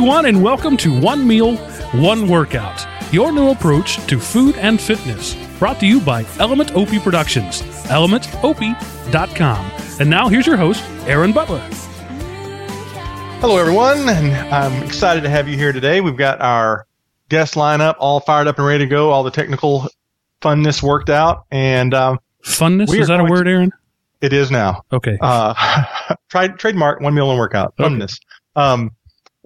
everyone, and welcome to One Meal, One Workout, your new approach to food and fitness. Brought to you by Element Opie Productions, elementopie.com. And now here's your host, Aaron Butler. Hello, everyone, and I'm excited to have you here today. We've got our guest lineup all fired up and ready to go, all the technical funness worked out, and um, Funness, is that a word, Aaron? it is now. Okay. Uh, try, trademark one meal and workout. Okay. Funness. Um,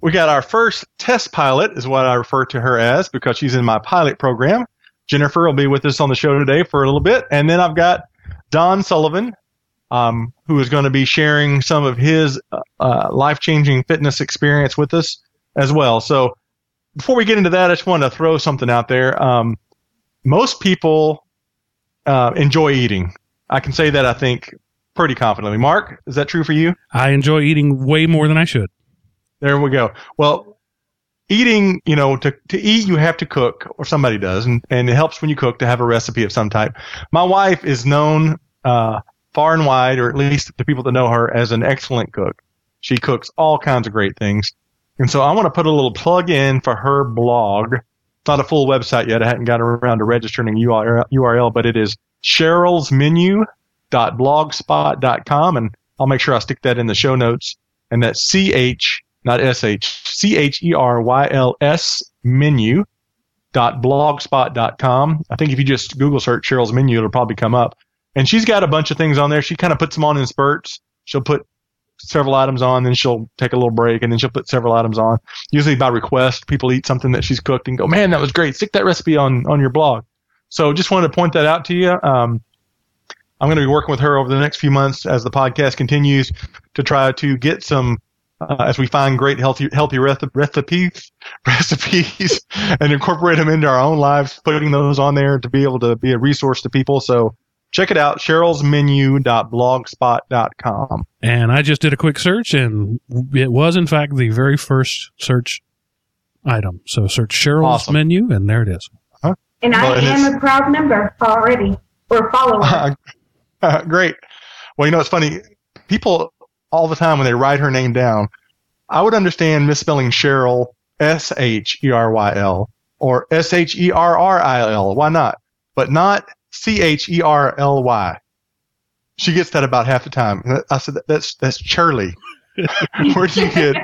we got our first test pilot, is what I refer to her as, because she's in my pilot program. Jennifer will be with us on the show today for a little bit, and then I've got Don Sullivan, um, who is going to be sharing some of his uh, uh, life-changing fitness experience with us as well. So, before we get into that, I just want to throw something out there. Um, most people uh, enjoy eating. I can say that I think pretty confidently. Mark, is that true for you? I enjoy eating way more than I should. There we go. Well, eating, you know, to, to eat, you have to cook, or somebody does, and, and it helps when you cook to have a recipe of some type. My wife is known uh, far and wide, or at least the people that know her, as an excellent cook. She cooks all kinds of great things. And so I want to put a little plug in for her blog. It's not a full website yet. I hadn't gotten around to registering a URL, but it is Cheryl's Menu.blogspot.com. And I'll make sure I stick that in the show notes. And that's C H, not S H, C H E R Y L S menu dot blogspot.com. I think if you just Google search Cheryl's menu, it'll probably come up. And she's got a bunch of things on there. She kind of puts them on in spurts. She'll put several items on, then she'll take a little break, and then she'll put several items on. Usually by request, people eat something that she's cooked and go, "Man, that was great! Stick that recipe on on your blog." So just wanted to point that out to you. Um, I'm going to be working with her over the next few months as the podcast continues to try to get some, uh, as we find great healthy healthy recipes recipes and incorporate them into our own lives, putting those on there to be able to be a resource to people. So check it out, cheryl'smenu.blogspot.com. And I just did a quick search, and it was, in fact, the very first search item. So search Cheryl's Awesome. menu, and there it is. And I Well, and am a proud member already, or follower. Great. Well, you know, it's funny. People all the time when they write her name down, I would understand misspelling Cheryl S H E R Y L or S H E R R I L. Why not? But not C H E R L Y. She gets that about half the time. I said, that's, that's Shirley. Where do you get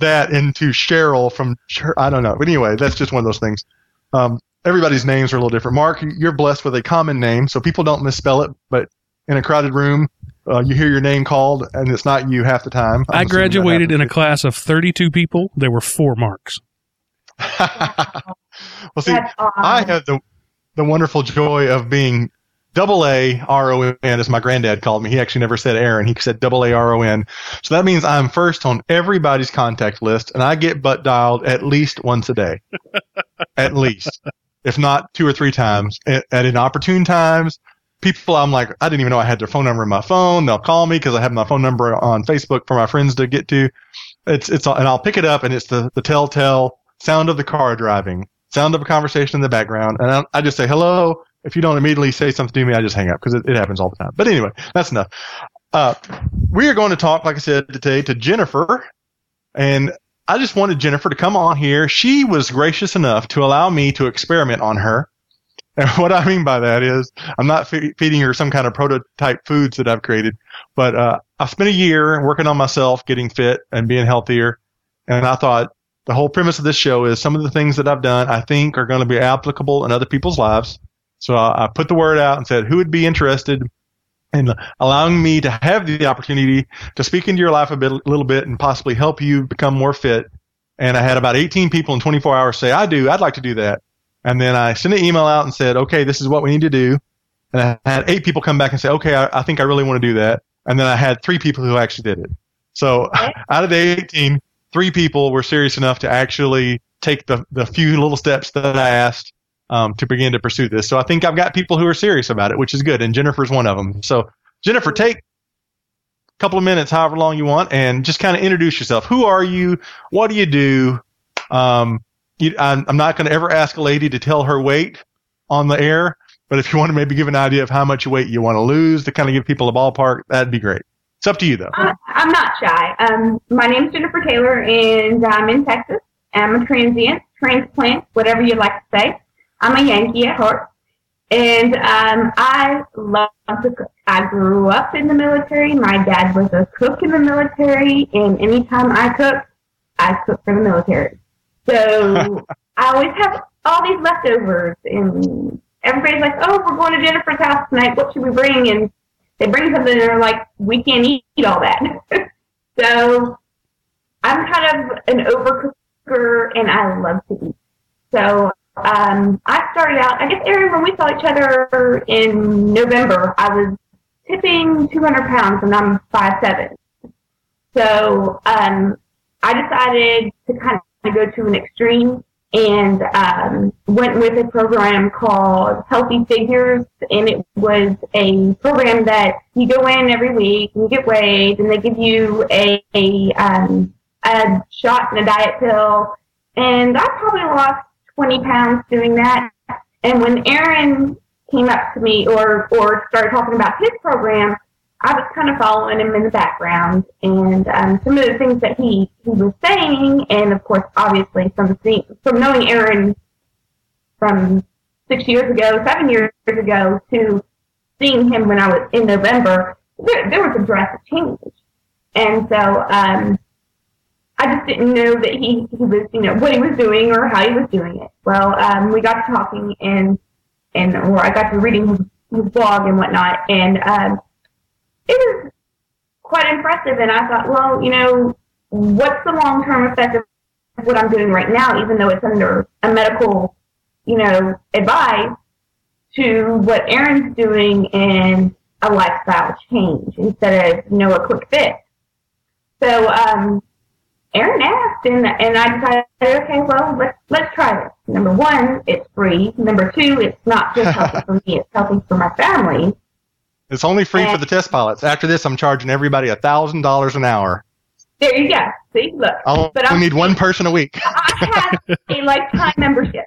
that into Cheryl from, I don't know. But anyway, that's just one of those things. Um, everybody's names are a little different. Mark, you're blessed with a common name, so people don't misspell it. But in a crowded room, uh, you hear your name called, and it's not you half the time. I graduated in a class of 32 people. There were four marks. well, see, awesome. I have the the wonderful joy of being double A R O N, as my granddad called me. He actually never said Aaron; he said double A R O N. So that means I'm first on everybody's contact list, and I get butt dialed at least once a day, at least, if not two or three times, at, at inopportune times. People, I'm like, I didn't even know I had their phone number in my phone. They'll call me because I have my phone number on Facebook for my friends to get to. It's it's and I'll pick it up, and it's the the telltale sound of the car driving, sound of a conversation in the background, and I, I just say hello. If you don't immediately say something to me, I just hang up because it, it happens all the time. But anyway, that's enough. Uh, we are going to talk, like I said today, to Jennifer, and I just wanted Jennifer to come on here. She was gracious enough to allow me to experiment on her. And what I mean by that is, I'm not fe- feeding her some kind of prototype foods that I've created, but uh, I've spent a year working on myself, getting fit and being healthier. And I thought the whole premise of this show is some of the things that I've done I think are going to be applicable in other people's lives. So I, I put the word out and said, who would be interested in allowing me to have the opportunity to speak into your life a bit, a little bit and possibly help you become more fit. And I had about 18 people in 24 hours say, I do, I'd like to do that. And then I sent an email out and said, okay, this is what we need to do. And I had eight people come back and say, okay, I, I think I really want to do that. And then I had three people who actually did it. So Okay. out of the 18, three people were serious enough to actually take the, the few little steps that I asked um, to begin to pursue this. So I think I've got people who are serious about it, which is good. And Jennifer's one of them. So Jennifer, take a couple of minutes, however long you want, and just kind of introduce yourself. Who are you? What do you do? Um, you, I'm, I'm not going to ever ask a lady to tell her weight on the air, but if you want to maybe give an idea of how much weight you want to lose to kind of give people a ballpark, that'd be great. It's up to you, though. I, I'm not shy. Um, my name's Jennifer Taylor, and I'm in Texas. I'm a transient, transplant, whatever you'd like to say. I'm a Yankee at heart. And um, I love to cook. I grew up in the military. My dad was a cook in the military, and anytime I cook, I cook for the military. So I always have all these leftovers, and everybody's like, "Oh, we're going to Jennifer's house tonight. What should we bring?" And they bring something, and they're like, "We can't eat all that." so I'm kind of an overcooker, and I love to eat. So um, I started out, I guess, Aaron, when we saw each other in November, I was tipping 200 pounds and I'm five seven. So um, I decided to kind of go to an extreme and um, went with a program called Healthy Figures. And it was a program that you go in every week and you get weighed and they give you a, a, um, a shot and a diet pill. And I probably lost 20 pounds doing that. And when Aaron came up to me or, or started talking about his program, I was kind of following him in the background and um, some of the things that he, he was saying, and of course, obviously from seeing, from knowing Aaron from six years ago, seven years ago, to seeing him when I was in November, there, there was a drastic change. And so um, I just didn't know that he, he was, you know, what he was doing or how he was doing it. Well, um, we got to talking and, and, or I got to reading his, his blog and whatnot. And, um, it was quite impressive. And I thought, well, you know, what's the long-term effect of what I'm doing right now, even though it's under a medical, you know, advice to what Aaron's doing in a lifestyle change instead of, you know, a quick fix. So, um, Aaron asked, and, and I decided, okay, well, let's, let's try this. Number one, it's free. Number two, it's not just healthy for me, it's healthy for my family. It's only free and, for the test pilots. After this, I'm charging everybody a thousand dollars an hour. There you go. See, look. I'll but only need one person a week. I have a lifetime membership.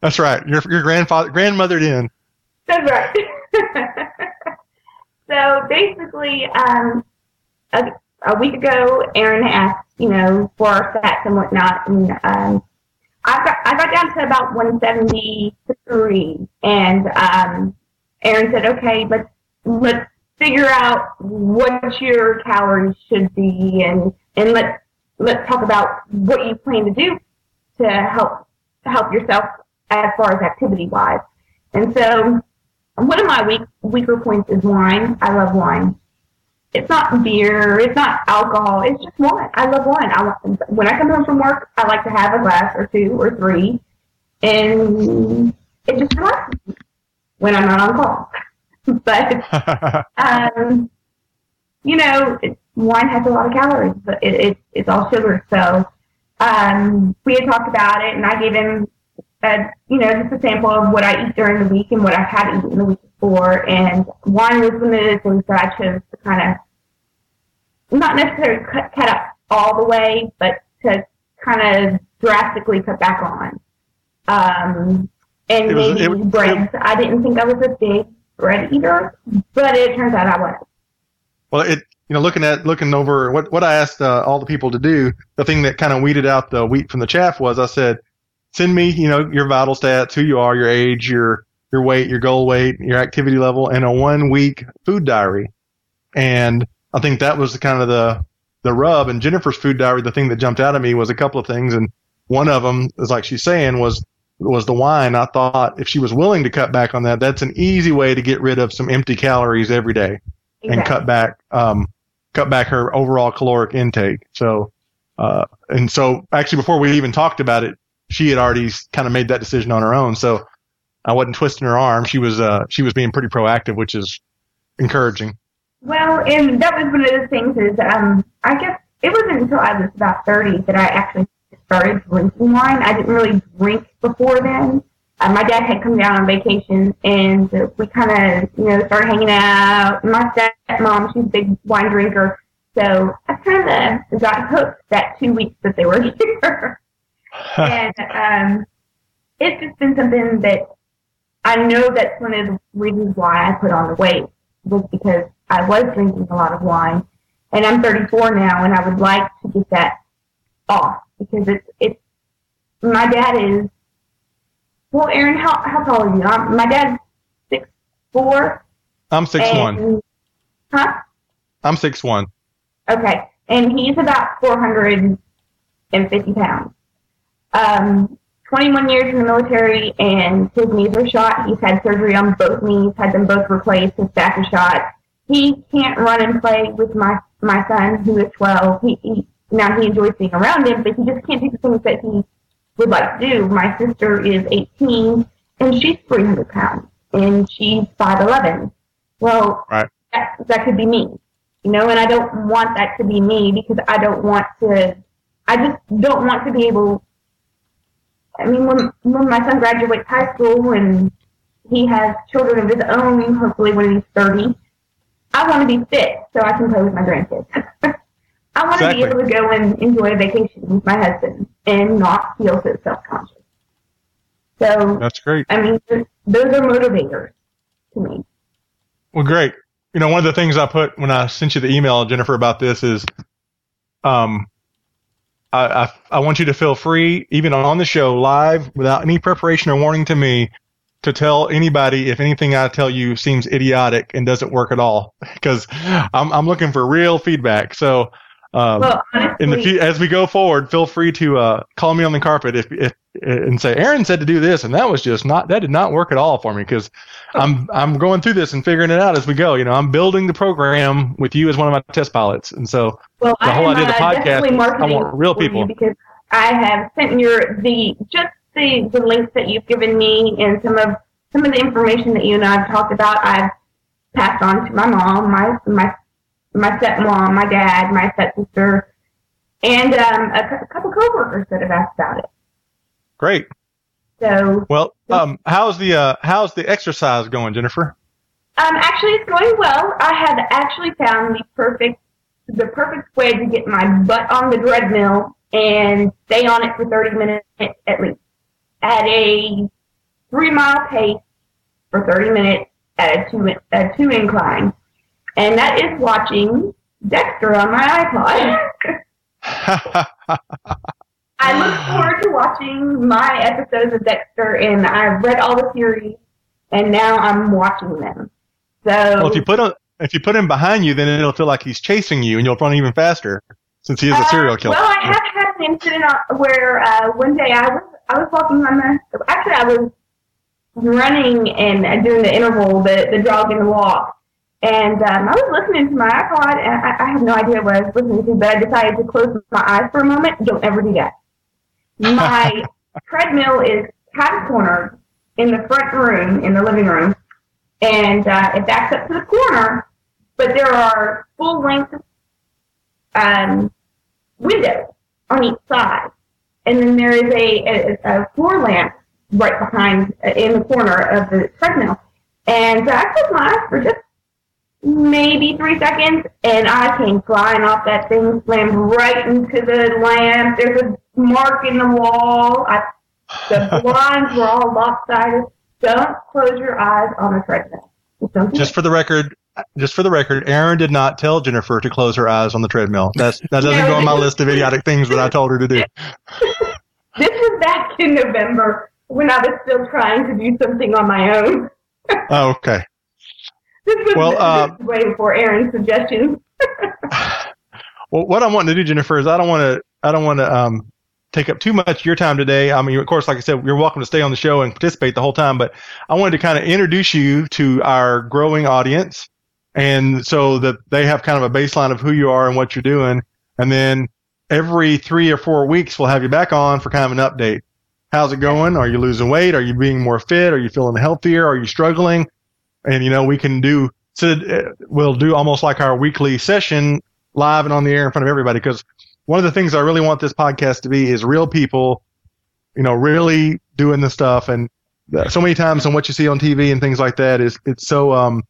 That's right. Your your grandfather grandmothered in. That's right. so basically, um, a, a week ago, Aaron asked, you know, for our stats and whatnot, and um, I got I got down to about 173, and um, Aaron said, okay, let's let's figure out what your calories should be, and and let's let's talk about what you plan to do to help help yourself as far as activity wise. And so, one of my weak weaker points is wine. I love wine it's not beer, it's not alcohol, it's just wine. I love wine. I when I come home from work, I like to have a glass or two or three, and it just relaxes me when I'm not on call. but um, you know, wine has a lot of calories, but it, it, it's all sugar. So um, we had talked about it, and I gave him, a, you know, just a sample of what I eat during the week and what I've had eaten the week before. And wine was the things that I chose to kind of not necessarily cut, cut out all the way, but to kind of drastically cut back on. Um, and it maybe was, it, breads. It, I didn't think I was a big bread eater, but it turns out I was. Well, it you know looking at looking over what what I asked uh, all the people to do, the thing that kind of weeded out the wheat from the chaff was I said, send me you know your vital stats, who you are, your age, your your weight, your goal weight, your activity level, and a one week food diary. And I think that was kind of the, the rub. And Jennifer's food diary, the thing that jumped out at me was a couple of things. And one of them is like she's saying was, was the wine. I thought if she was willing to cut back on that, that's an easy way to get rid of some empty calories every day exactly. and cut back, um, cut back her overall caloric intake. So, uh, and so actually before we even talked about it, she had already kind of made that decision on her own. So I wasn't twisting her arm. She was uh, she was being pretty proactive, which is encouraging. Well, and that was one of the things is um, I guess it wasn't until I was about thirty that I actually started drinking wine. I didn't really drink before then. Uh, my dad had come down on vacation, and we kind of you know started hanging out. My stepmom, she's a big wine drinker, so I kind of got hooked that two weeks that they were here. and um, it's just been something that I know that's one of the reasons why I put on the weight was because I was drinking a lot of wine, and I'm 34 now, and I would like to get that off because it's it's my dad is well, Aaron, how how tall are you? Um, my dad's six four. I'm six one. Huh? I'm six one. Okay, and he's about 450 pounds. Um, 21 years in the military, and his knees are shot. He's had surgery on both knees, had them both replaced. His back is shot. He can't run and play with my my son, who is 12. He, he now he enjoys being around him, but he just can't do the things that he would like to do. My sister is 18, and she's 300 pounds, and she's 5'11. Well, right. that, that could be me, you know, and I don't want that to be me because I don't want to, I just don't want to be able, I mean, when, when my son graduates high school and he has children of his own, hopefully when he's 30, I want to be fit so I can play with my grandkids. I want Exactly. to be able to go and enjoy a vacation with my husband and not feel so self-conscious. So, That's great. I mean, those are motivators to me. Well, great. You know, one of the things I put when I sent you the email, Jennifer, about this is, um, I, I, I want you to feel free, even on the show live, without any preparation or warning to me, to tell anybody if anything I tell you seems idiotic and doesn't work at all, because I'm I'm looking for real feedback. So, um, Well, honestly, in the as we go forward, feel free to uh, call me on the carpet if, if and say Aaron said to do this, and that was just not that did not work at all for me because I'm I'm going through this and figuring it out as we go. You know, I'm building the program with you as one of my test pilots, and so well, the whole am, idea of the uh, podcast I want real people. because I have sent your the just the the links that you've given me and some of some of the information that you and I have talked about. I've passed on to my mom, my my my stepmom, my dad, my stepsister, and um, a, a couple coworkers that have asked about it. great. So Well, um, how's the uh, how's the exercise going, Jennifer? Um, actually, it's going well. I have actually found the perfect, the perfect way to get my butt on the treadmill and stay on it for 30 minutes at least at a three mile pace for 30 minutes at a two, a two incline. And that is watching Dexter on my iPod. I look forward to watching my episodes of Dexter and I've read all the series and now I'm watching them. So well, if you put him if you put him behind you, then it'll feel like he's chasing you, and you'll run even faster since he is a serial Uh, killer. Well, I have had an incident uh, where uh, one day I was I was walking on the actually I was running and doing the interval, the the jog and the walk, and um, I was listening to my iPod, and I, I have no idea what I was listening to, but I decided to close my eyes for a moment. Don't ever do that. My treadmill is of cornered in the front room, in the living room, and uh, it backs up to the corner, but there are full length um, windows on each side. And then there is a, a, a floor lamp right behind, uh, in the corner of the treadmill. And so I closed my eyes for just maybe three seconds, and I came flying off that thing, slammed right into the lamp. There's a mark in the wall. I, the blinds were all lopsided. Don't close your eyes on the treadmill. Just Just for the record, just for the record, Aaron did not tell Jennifer to close her eyes on the treadmill. That's that doesn't No, go on my list of idiotic things that I told her to do. This was back in November when I was still trying to do something on my own. Oh, okay. This was, Well, uh, way before Aaron's suggestions. Well, what I'm wanting to do, Jennifer, is I don't want to I don't want to um, take up too much of your time today. I mean, of course, like I said, you're welcome to stay on the show and participate the whole time. But I wanted to kind of introduce you to our growing audience, and so that they have kind of a baseline of who you are and what you're doing. And then every three or four weeks, we'll have you back on for kind of an update. How's it going? Are you losing weight? Are you being more fit? Are you feeling healthier? Are you struggling? And you know, we can do so. uh, We'll do almost like our weekly session live and on the air in front of everybody because one of the things I really want this podcast to be is real people, you know, really doing the stuff. And uh, so many times on what you see on TV and things like that is it's so um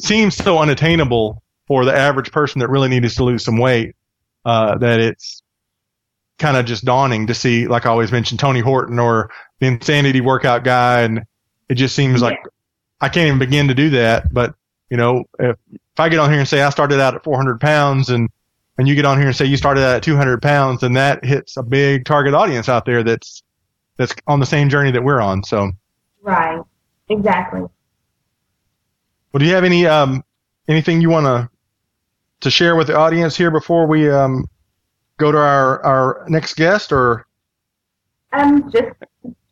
seems so unattainable for the average person that really needs to lose some weight uh, that it's kind of just dawning to see, like I always mentioned, Tony Horton or the Insanity Workout guy, and it just seems like I can't even begin to do that. But you know, if if I get on here and say I started out at 400 pounds and and you get on here and say you started out at 200 pounds, then that hits a big target audience out there that's that's on the same journey that we're on. So Right. Exactly. Well, do you have any um, anything you want to to share with the audience here before we um, go to our our next guest? Or Um, just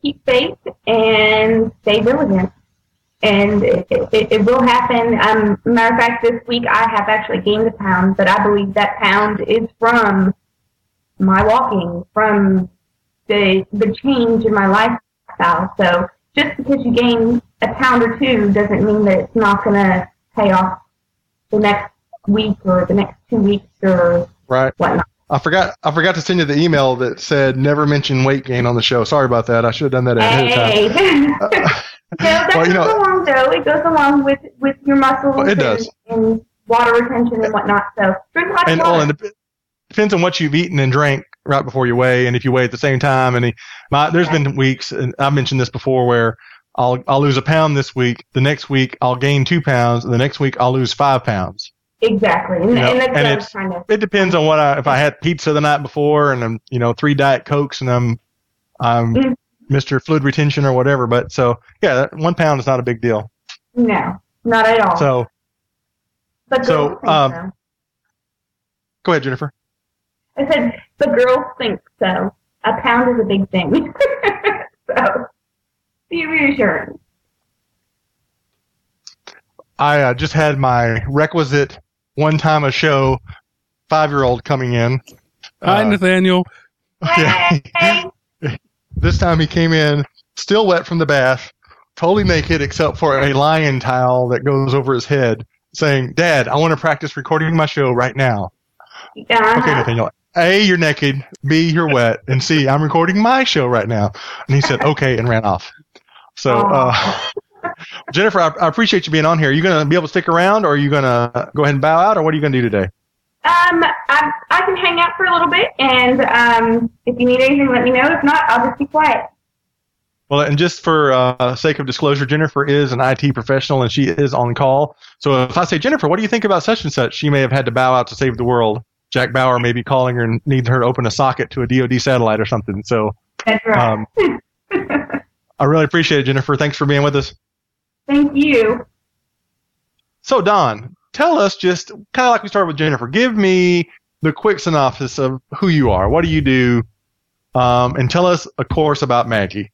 keep faith and stay diligent. And it, it, it will happen. Um, matter of fact, this week I have actually gained a pound, but I believe that pound is from my walking, from the the change in my lifestyle. So just because you gain a pound or two doesn't mean that it's not going to pay off the next week or the next two weeks or right? whatnot. I forgot I forgot to send you the email that said never mention weight gain on the show. Sorry about that. I should have done that ahead of time. Uh, No, that Well, you goes know- along though. It goes along with with your muscles Well, it and, does. and water retention and whatnot. So drink lots and of oh, water. and it depends on what you've eaten and drank right before you weigh, and if you weigh at the same time. And my, there's been weeks, and I mentioned this before, where I'll I'll lose a pound this week. The next week I'll gain two pounds, and the next week I'll lose five pounds. Exactly, and, you know, and that's and what I'm it's- trying to. It depends on what I if I had pizza the night before, and I'm you know three diet cokes, and I'm I'm Mm. Mr. Fluid Retention or whatever. But so yeah, one pound is not a big deal. No, not at all. So but so, um, so. go ahead, Jennifer. I said the girls think so. A pound is a big thing. so be reassured. I uh, just had my requisite one time a show five year old coming in. Hi, Uh, Nathaniel. Yeah. This time he came in still wet from the bath, totally naked except for a lion towel that goes over his head, saying, Dad, I want to practice recording my show right now. uh-huh. Okay, Nathaniel. A, you're naked. B, you're wet. And C, I'm recording my show right now. And he said, okay, and ran off. So, uh, Jennifer, I, I appreciate you being on here. Are you going to be able to stick around or are you going to go ahead and bow out or what are you going to do today? Um, I, I can hang out for a little bit, and um, if you need anything, let me know. If not, I'll just be quiet. Well, and just for uh, sake of disclosure, Jennifer is an IT professional and she is on call. So if I say, Jennifer, what do you think about such and such? She may have had to bow out to save the world. Jack Bauer may be calling her and needs her to open a socket to a DoD satellite or something. So That's right. um, I really appreciate it, Jennifer. Thanks for being with us. Thank you. So Don, tell us just kind of like we started with Jennifer. Give me the quick synopsis of who you are. What do you do? Um, and tell us, of course, about Maggie.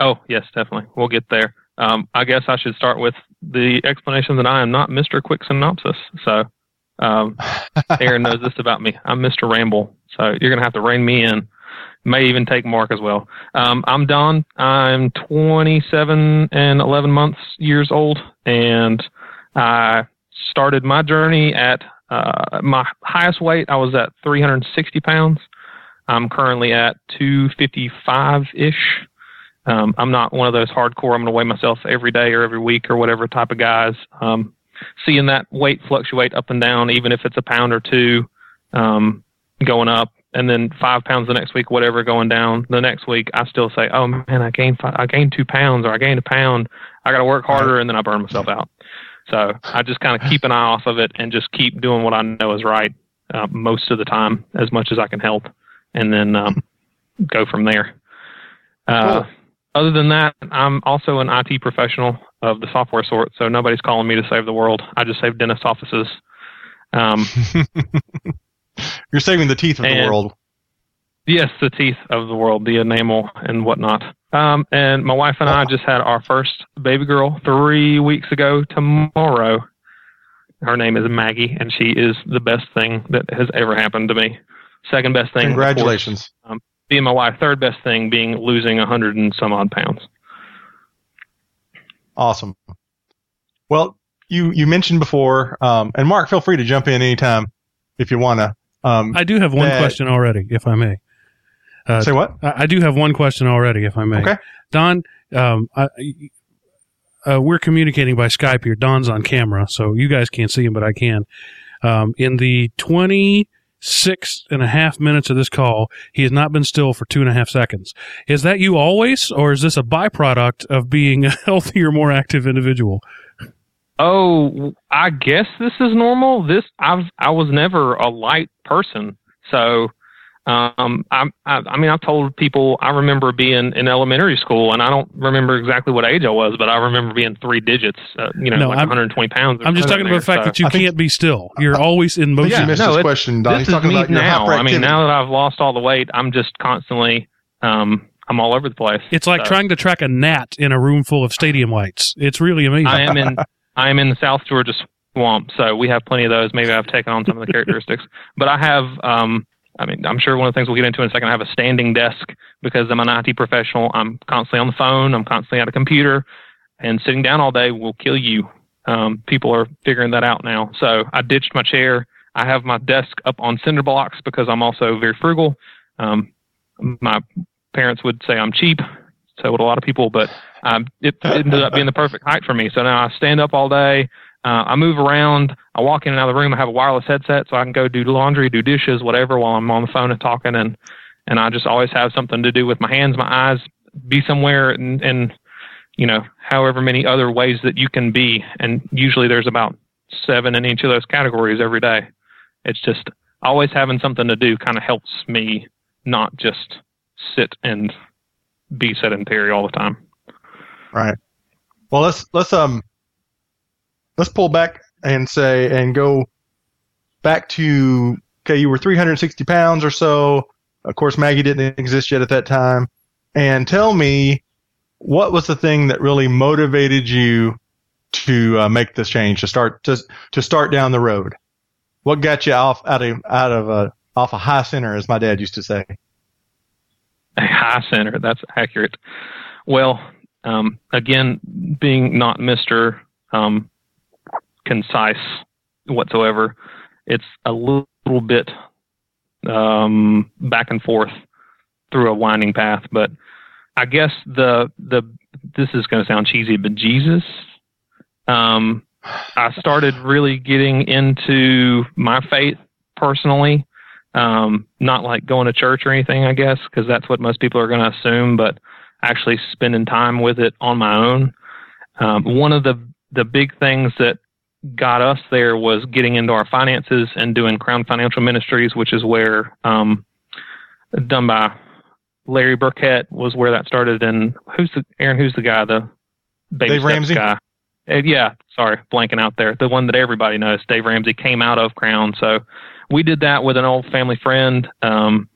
Oh, yes, definitely. We'll get there. Um, I guess I should start with the explanation that I am not Mr. Quick Synopsis. So, um, Aaron knows this about me. I'm Mr. Ramble. So you're going to have to rein me in. May even take Mark as well. Um, I'm Don. I'm 27 and 11 months years old, and I started my journey at uh, my highest weight. I was at 360 pounds. I'm currently at 255 ish. Um, I'm not one of those hardcore. I'm going to weigh myself every day or every week or whatever type of guys. Um, seeing that weight fluctuate up and down, even if it's a pound or two um, going up, and then five pounds the next week, whatever going down the next week, I still say, "Oh man, I gained five, I gained two pounds or I gained a pound. I got to work harder," and then I burn myself out. So I just kind of keep an eye off of it and just keep doing what I know is right uh, most of the time, as much as I can help, and then um, go from there. Uh, Cool. Other than that, I'm also an IT professional of the software sort, so nobody's calling me to save the world. I just save dentist offices. Um, You're saving the teeth of the world. yes, the teeth of the world, the enamel and whatnot. Um, and my wife and I just had our first baby girl three weeks ago tomorrow. Her name is Maggie, and she is the best thing that has ever happened to me. Second best thing. of course, Congratulations. being my wife. Third best thing being losing a hundred and some odd pounds. Awesome. Well, you, you mentioned before, um, and Mark, feel free to jump in anytime if you want to. Um, I do have one that- question already, if I may. Uh, say what? I, I do have one question already, if I may. Okay. Don, um, I, uh, we're communicating by Skype here. Don's on camera, so you guys can't see him, but I can. Um, in the 26 and a half minutes of this call, he has not been still for two and a half seconds. Is that you always, or is this a byproduct of being a healthier, more active individual? Oh, I guess this is normal. This I was I was never a light person, so um, I, I, I mean, I've told people I remember being in elementary school, and I don't remember exactly what age I was, but I remember being three digits, uh, you know, No, like I'm- 120 pounds. I'm just talking about the fact there, that you I can't be still. You're always in I think motion. you missed no, this it's- question, Don. so He's this is talking me about now. I mean, now that I've lost all the weight, I'm just constantly, um, I'm all over the place. It's like So, trying to track a gnat in a room full of stadium lights. It's really amazing. I am in, I am in the South Georgia swamp, so we have plenty of those. Maybe I've taken on some of the characteristics, but I have, um, I mean, I'm sure one of the things we'll get into in a second. I have a standing desk because I'm an IT professional. I'm constantly on the phone. I'm constantly at a computer, and sitting down all day will kill you. Um, people are figuring that out now. So I ditched my chair. I have my desk up on cinder blocks because I'm also very frugal. Um, my parents would say I'm cheap. So would a lot of people, but um, it ended up being the perfect height for me. So now I stand up all day. Uh, I move around. I walk in and out of the room. I have a wireless headset, so I can go do laundry, do dishes, whatever, while I'm on the phone and talking. And and I just always have something to do with my hands, my eyes, be somewhere, and, and you know, however many other ways that you can be. And usually there's about seven in each of those categories every day. It's just always having something to do kind of helps me not just sit and be sedentary all the time. Right. Well, let's let's um let's pull back and say and go back to okay, you were 360 pounds or so. Of course, Maggie didn't exist yet at that time. And tell me, what was the thing that really motivated you to uh, make this change to start to to start down the road? What got you off out of out of a off a high center, as my dad used to say? A high center. That's accurate. Well, um, again, being not Mister um, concise whatsoever, it's a little, bit um, back and forth through a winding path. But I guess the the this is going to sound cheesy, but Jesus. Um, I started really getting into my faith personally um, not like going to church or anything, I guess, because that's what most people are going to assume, but actually spending time with it on my own. Um, one of the the big things that got us there was getting into our finances and doing Crown Financial Ministries, which is where um, done by Larry Burkett was where that started. And who's the Aaron? Who's the guy? The baby Dave Ramsey? guy. Uh, yeah, sorry, blanking out there. The one that everybody knows, Dave Ramsey, came out of Crown. So we did that with an old family friend um,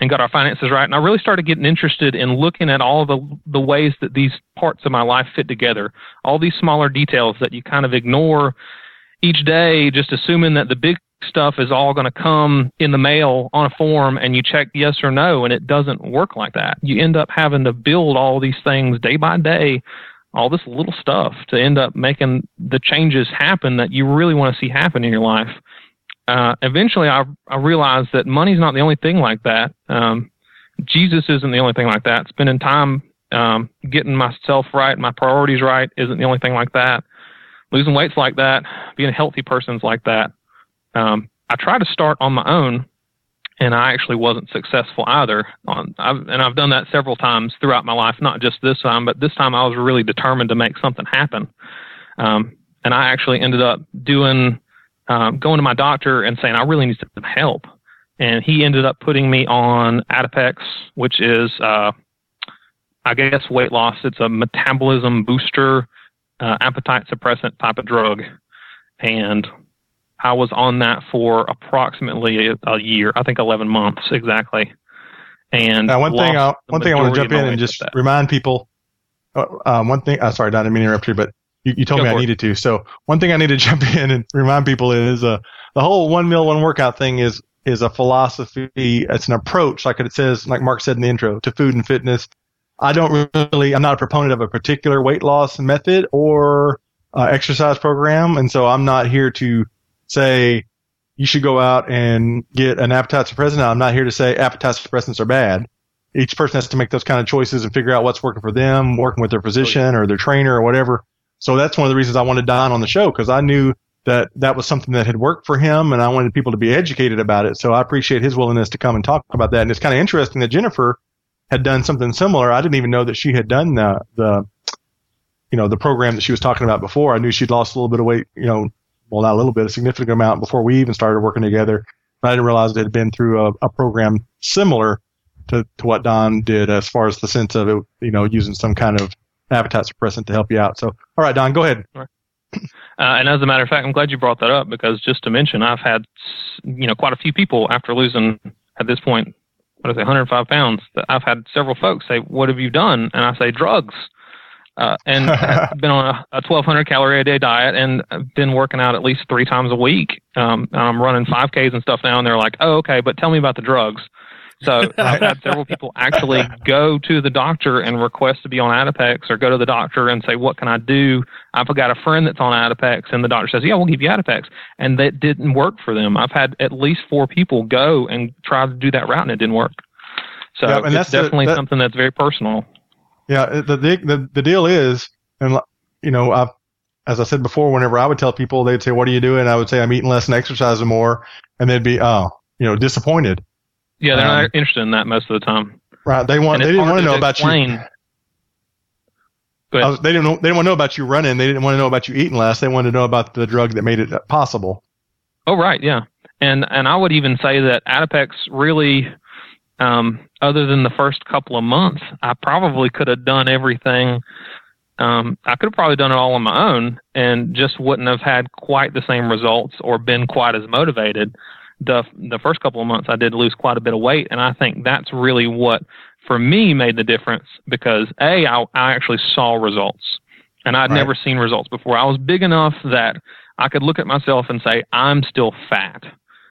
and got our finances right. And I really started getting interested in looking at all the the ways that these parts of my life fit together, all these smaller details that you kind of ignore each day, just assuming that the big stuff is all going to come in the mail on a form and you check yes or no, and it doesn't work like that. You end up having to build all these things day by day all this little stuff to end up making the changes happen that you really want to see happen in your life. Uh, eventually, I, I realized that money's not the only thing like that. Um, Jesus isn't the only thing like that. Spending time um, getting myself right, my priorities right, isn't the only thing like that. Losing weight's like that. Being a healthy person's like that. Um, I tried to start on my own, and I actually wasn't successful either. On I've, and I've done that several times throughout my life, not just this time, but this time I was really determined to make something happen. Um, and I actually ended up doing um, going to my doctor and saying I really need some help, and he ended up putting me on Adipex, which is uh, I guess weight loss. It's a metabolism booster, uh, appetite suppressant type of drug, and I was on that for approximately a, year. I think 11 months exactly. And Now, one thing, I, one thing I want to jump in and just remind people. Uh, um, one thing, uh, sorry, I didn't mean to interrupt you, but you, you told Go me I it. needed to. So one thing I need to jump in and remind people is uh, the whole one meal, one workout thing is is a philosophy. It's an approach, like it says, like Mark said in the intro, to food and fitness. I don't really, I'm not a proponent of a particular weight loss method or uh, exercise program, and so I'm not here to say you should go out and get an appetite suppressant. I'm not here to say appetite suppressants are bad. Each person has to make those kind of choices and figure out what's working for them, working with their physician or their trainer or whatever. So that's one of the reasons I wanted Don on the show because I knew that that was something that had worked for him and I wanted people to be educated about it. So I appreciate his willingness to come and talk about that. And it's kind of interesting that Jennifer had done something similar. I didn't even know that she had done the, the you know, the program that she was talking about before. I knew she'd lost a little bit of weight, you know, well, not a little bit, a significant amount before we even started working together. But I didn't realize it had been through a, a program similar to, to what Don did as far as the sense of it, you know, using some kind of appetite suppressant to help you out. So, all right, Don, go ahead. Uh, and as a matter of fact, I'm glad you brought that up because just to mention, I've had, you know, quite a few people after losing at this point, what is it, 105 pounds. That I've had several folks say, "What have you done?" And I say, "Drugs." Uh, and I've been on a, a 1,200 calorie a day diet and I've been working out at least three times a week. Um, I'm running 5Ks and stuff now, and they're like, "Oh, okay, but tell me about the drugs." So I've had several people actually go to the doctor and request to be on Adipex or go to the doctor and say, what can I do? I've got a friend that's on Adipex and the doctor says, yeah, we'll give you Adipex. And that didn't work for them. I've had at least four people go and try to do that route and it didn't work. So yeah, and it's definitely the, that, something that's very personal. Yeah. The, the, the deal is, and you know, I've, as I said before, whenever I would tell people, they'd say, what are you doing? I would say, I'm eating less and exercising more. And they'd be, oh, you know, disappointed. Yeah, they're um, not interested in that most of the time. Right. They want. They didn't want to know about you. Was, they didn't. Know, they didn't want to know about you running. They didn't want to know about you eating less. They wanted to know about the drug that made it possible. Oh right, yeah, and and I would even say that Adipex really, um, other than the first couple of months, I probably could have done everything. Um, I could have probably done it all on my own and just wouldn't have had quite the same results or been quite as motivated the the first couple of months I did lose quite a bit of weight, and I think that's really what for me made the difference because a I, I actually saw results, and I'd right. never seen results before. I was big enough that I could look at myself and say I'm still fat,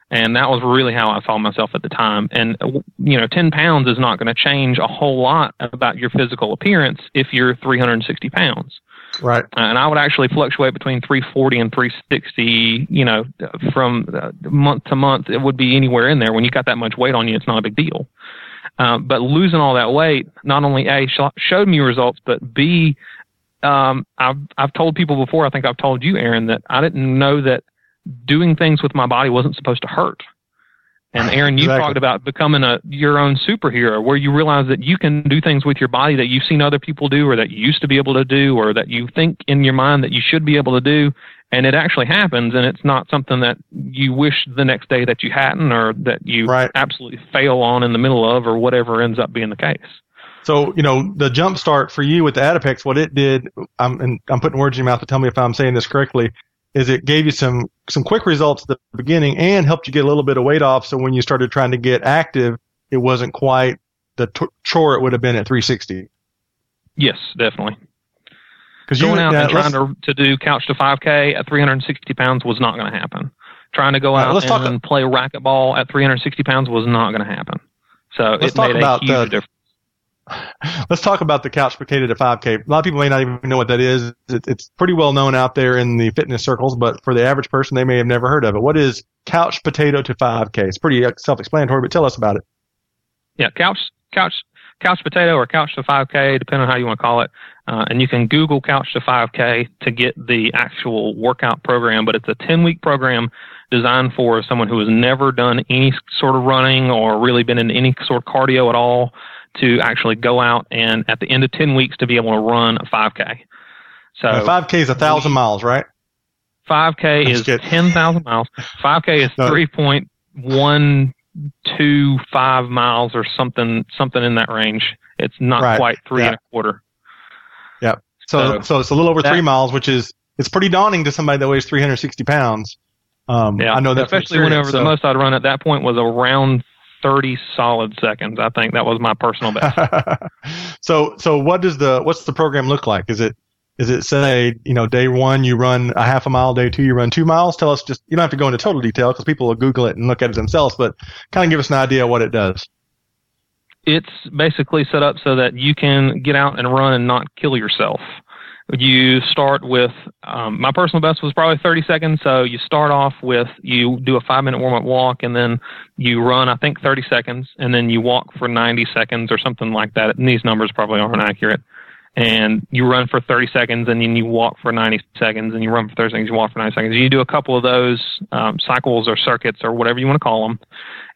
and that was really how I saw myself at the time. And you know, 10 pounds is not going to change a whole lot about your physical appearance if you're 360 pounds. Right. Uh, and I would actually fluctuate between 340 and 360, you know, from uh, month to month. It would be anywhere in there. When you got that much weight on you, it's not a big deal. Uh, but losing all that weight, not only A, showed me results, but B, um, I've, I've told people before, I think I've told you, Aaron, that I didn't know that doing things with my body wasn't supposed to hurt. And Aaron, you exactly. talked about becoming a your own superhero, where you realize that you can do things with your body that you've seen other people do, or that you used to be able to do, or that you think in your mind that you should be able to do, and it actually happens, and it's not something that you wish the next day that you hadn't, or that you right. absolutely fail on in the middle of, or whatever ends up being the case. So you know the jump start for you with the Adipex, what it did, I'm and I'm putting words in your mouth to tell me if I'm saying this correctly is it gave you some some quick results at the beginning and helped you get a little bit of weight off. So when you started trying to get active, it wasn't quite the t- chore it would have been at 360. Yes, definitely. Because going out and trying to to do couch to 5K at 360 pounds was not going to happen. Trying to go out right, and talk, play racquetball at 360 pounds was not going to happen. So it made a huge the, difference. Let's talk about the couch potato to 5K. A lot of people may not even know what that is. It's pretty well known out there in the fitness circles, but for the average person, they may have never heard of it. What is couch potato to 5K? It's pretty self-explanatory, but tell us about it. Yeah, couch couch couch potato or couch to 5K, depending on how you want to call it. Uh, and you can Google couch to 5K to get the actual workout program, but it's a 10 week program designed for someone who has never done any sort of running or really been in any sort of cardio at all to actually go out and at the end of 10 weeks to be able to run a 5K. So 5K is a thousand miles, right? 5K is 10,000 miles. 5K is no. 3.125 miles or something, something in that range. It's not right. quite three yeah. and a quarter. Yeah. So, so, so it's a little over that, three miles, which is, it's pretty daunting to somebody that weighs 360 pounds. Um, yeah, I know that especially whenever so. the most I'd run at that point was around 30 solid seconds. I think that was my personal best. so, so what does the, what's the program look like? Is it, is it say, you know, day one you run a half a mile, day two you run two miles? Tell us just, you don't have to go into total detail because people will Google it and look at it themselves, but kind of give us an idea of what it does. It's basically set up so that you can get out and run and not kill yourself you start with um, my personal best was probably 30 seconds. So you start off with you do a five minute warm up walk and then you run, I think 30 seconds and then you walk for 90 seconds or something like that. And these numbers probably aren't accurate. And you run for 30 seconds and then you walk for 90 seconds and you run for 30 seconds, you walk for 90 seconds. You do a couple of those um, cycles or circuits or whatever you want to call them.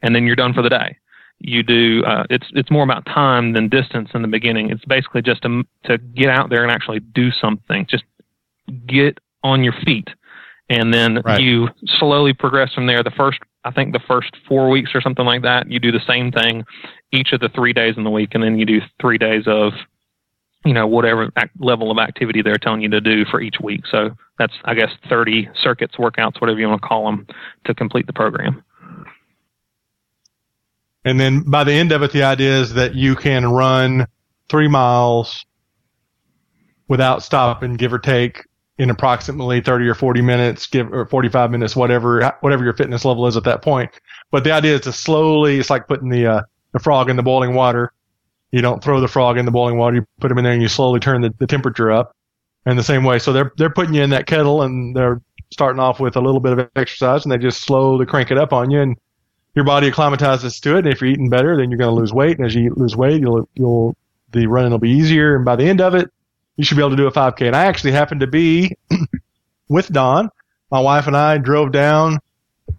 And then you're done for the day. You do uh, it's it's more about time than distance in the beginning. It's basically just to to get out there and actually do something. Just get on your feet, and then Right. you slowly progress from there. The first I think the first four weeks or something like that, you do the same thing each of the three days in the week, and then you do three days of you know whatever level of activity they're telling you to do for each week. So that's I guess 30 circuits, workouts, whatever you want to call them, to complete the program. And then by the end of it, the idea is that you can run three miles without stopping, give or take, in approximately 30 or 40 minutes, give or 45 minutes, whatever, whatever your fitness level is at that point. But the idea is to slowly, it's like putting the, uh, the frog in the boiling water. You don't throw the frog in the boiling water. You put him in there and you slowly turn the, the temperature up in the same way. So they're, they're putting you in that kettle and they're starting off with a little bit of exercise and they just slowly crank it up on you. And your body acclimatizes to it. And if you're eating better, then you're going to lose weight. And as you lose weight, you'll, you'll, the running will be easier. And by the end of it, you should be able to do a 5K. And I actually happened to be with Don. My wife and I drove down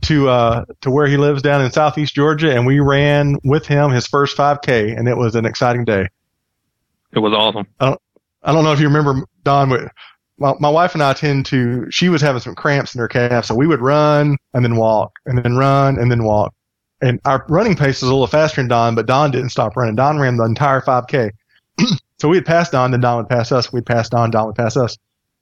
to, uh, to where he lives down in southeast Georgia and we ran with him his first 5K and it was an exciting day. It was awesome. I don't I don't know if you remember Don, but my, my wife and I tend to, she was having some cramps in her calf. So we would run and then walk and then run and then walk. And our running pace was a little faster than Don, but Don didn't stop running. Don ran the entire 5K. so we had passed Don, then Don would pass us. We'd pass Don, Don would pass us.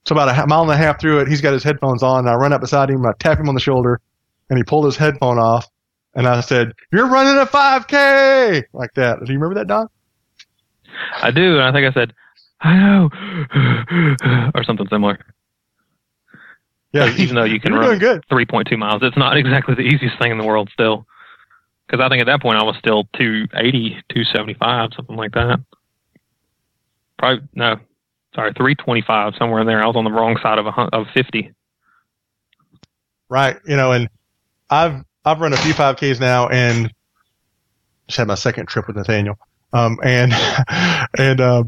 So about a mile and a half through it, he's got his headphones on. And I run up beside him, I tap him on the shoulder, and he pulled his headphone off. And I said, "You're running a 5K!" Like that. Do you remember that, Don? I do, and I think I said, I know, or something similar. Yeah, even though you can run good. 3.2 miles, it's not exactly the easiest thing in the world still. Because I think at that point I was still 280, 275, something like that. Probably no, sorry, 325, somewhere in there. I was on the wrong side of a, of 50. Right. You know, and I've I've run a few 5Ks now, and just had my second trip with Nathaniel. Um, and and uh,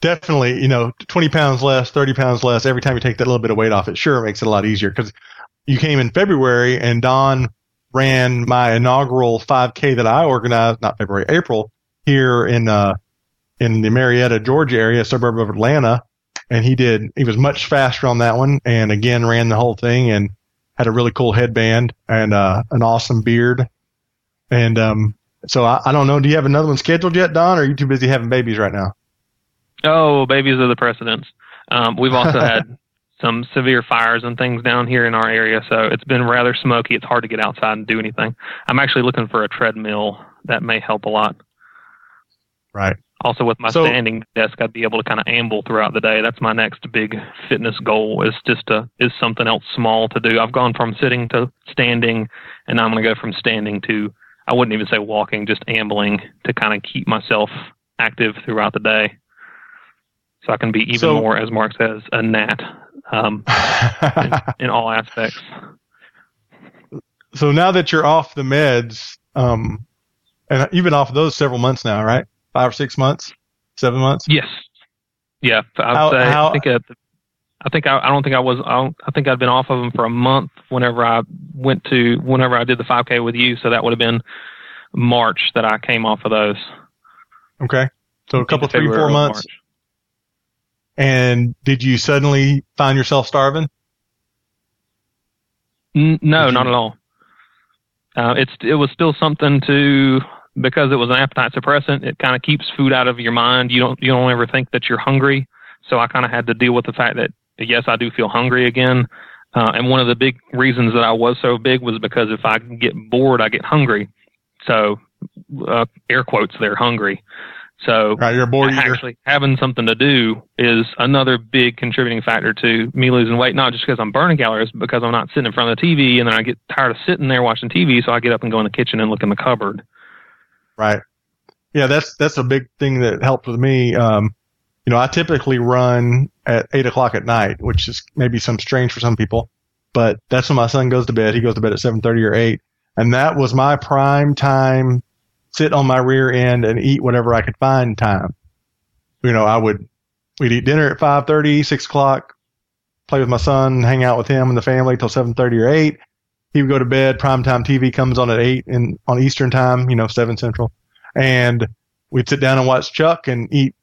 definitely, you know, 20 pounds less, 30 pounds less every time you take that little bit of weight off. It sure makes it a lot easier because you came in February, and Don ran my inaugural 5K that I organized, not February, April, here in uh in the Marietta, Georgia area, suburb of Atlanta. And he did, he was much faster on that one and again ran the whole thing and had a really cool headband and, uh, an awesome beard. And, um, so I, I don't know. Do you have another one scheduled yet, Don? Or are you too busy having babies right now? Oh, babies are the precedents. Um, we've also had some severe fires and things down here in our area, so it's been rather smoky. It's hard to get outside and do anything. I'm actually looking for a treadmill that may help a lot. Right. Also, with my So- standing desk, I'd be able to kind of amble throughout the day. That's my next big fitness goal. Is just to is something else small to do. I've gone from sitting to standing, and I'm going to go from standing to I wouldn't even say walking, just ambling to kind of keep myself active throughout the day, so I can be even So- more, as Mark says, a gnat um, in, in all aspects. so now that you're off the meds, um, and you've been off of those several months now, right? Five or six months, seven months. Yes. Yeah, I'd How- say how- I think at the, I think I, I don't think I was I, don't, I think I'd been off of them for a month whenever I went to whenever I did the 5K with you, so that would have been March that I came off of those. Okay. So a couple, three, four months. March. And did you suddenly find yourself starving? N- no, not at all. Uh, it's it was still something to because it was an appetite suppressant. It kind of keeps food out of your mind. You don't you don't ever think that you're hungry. So I kind of had to deal with the fact that yes, I do feel hungry again. Uh, and one of the big reasons that I was so big was because if I get bored, I get hungry. So uh, air quotes there, hungry. So Right. You're a bored eater. actually having something to do is another big contributing factor to me losing weight not just because i'm burning calories but because i'm not sitting in front of the tv and then i get tired of sitting there watching tv so i get up and go in the kitchen and look in the cupboard Right. Yeah, that's that's a big thing that helped with me. Um, you know, I typically run at eight o'clock at night, which is maybe some strange for some people, but that's when my son goes to bed. He goes to bed at seven thirty or eight, and that was my prime time. Sit on my rear end and eat whatever I could find time. You know, I would we'd eat dinner at five thirty, six o'clock, play with my son, hang out with him and the family till seven thirty or eight, he would go to bed. Primetime TV comes on at eight in on Eastern time, you know, seven Central, and we'd sit down and watch Chuck and eat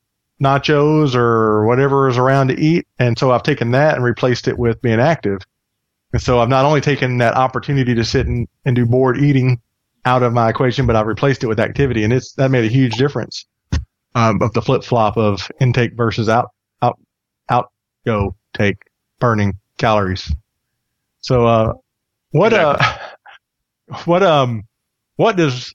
nachos or whatever is around to eat. And so I've taken that and replaced it with being active. And so I've not only taken that opportunity to sit and, and do bored eating out of my equation, but I've replaced it with activity, and it's that made a huge difference um, of the flip flop of intake versus out out out go take burning calories. So, uh, what uh, what um, what does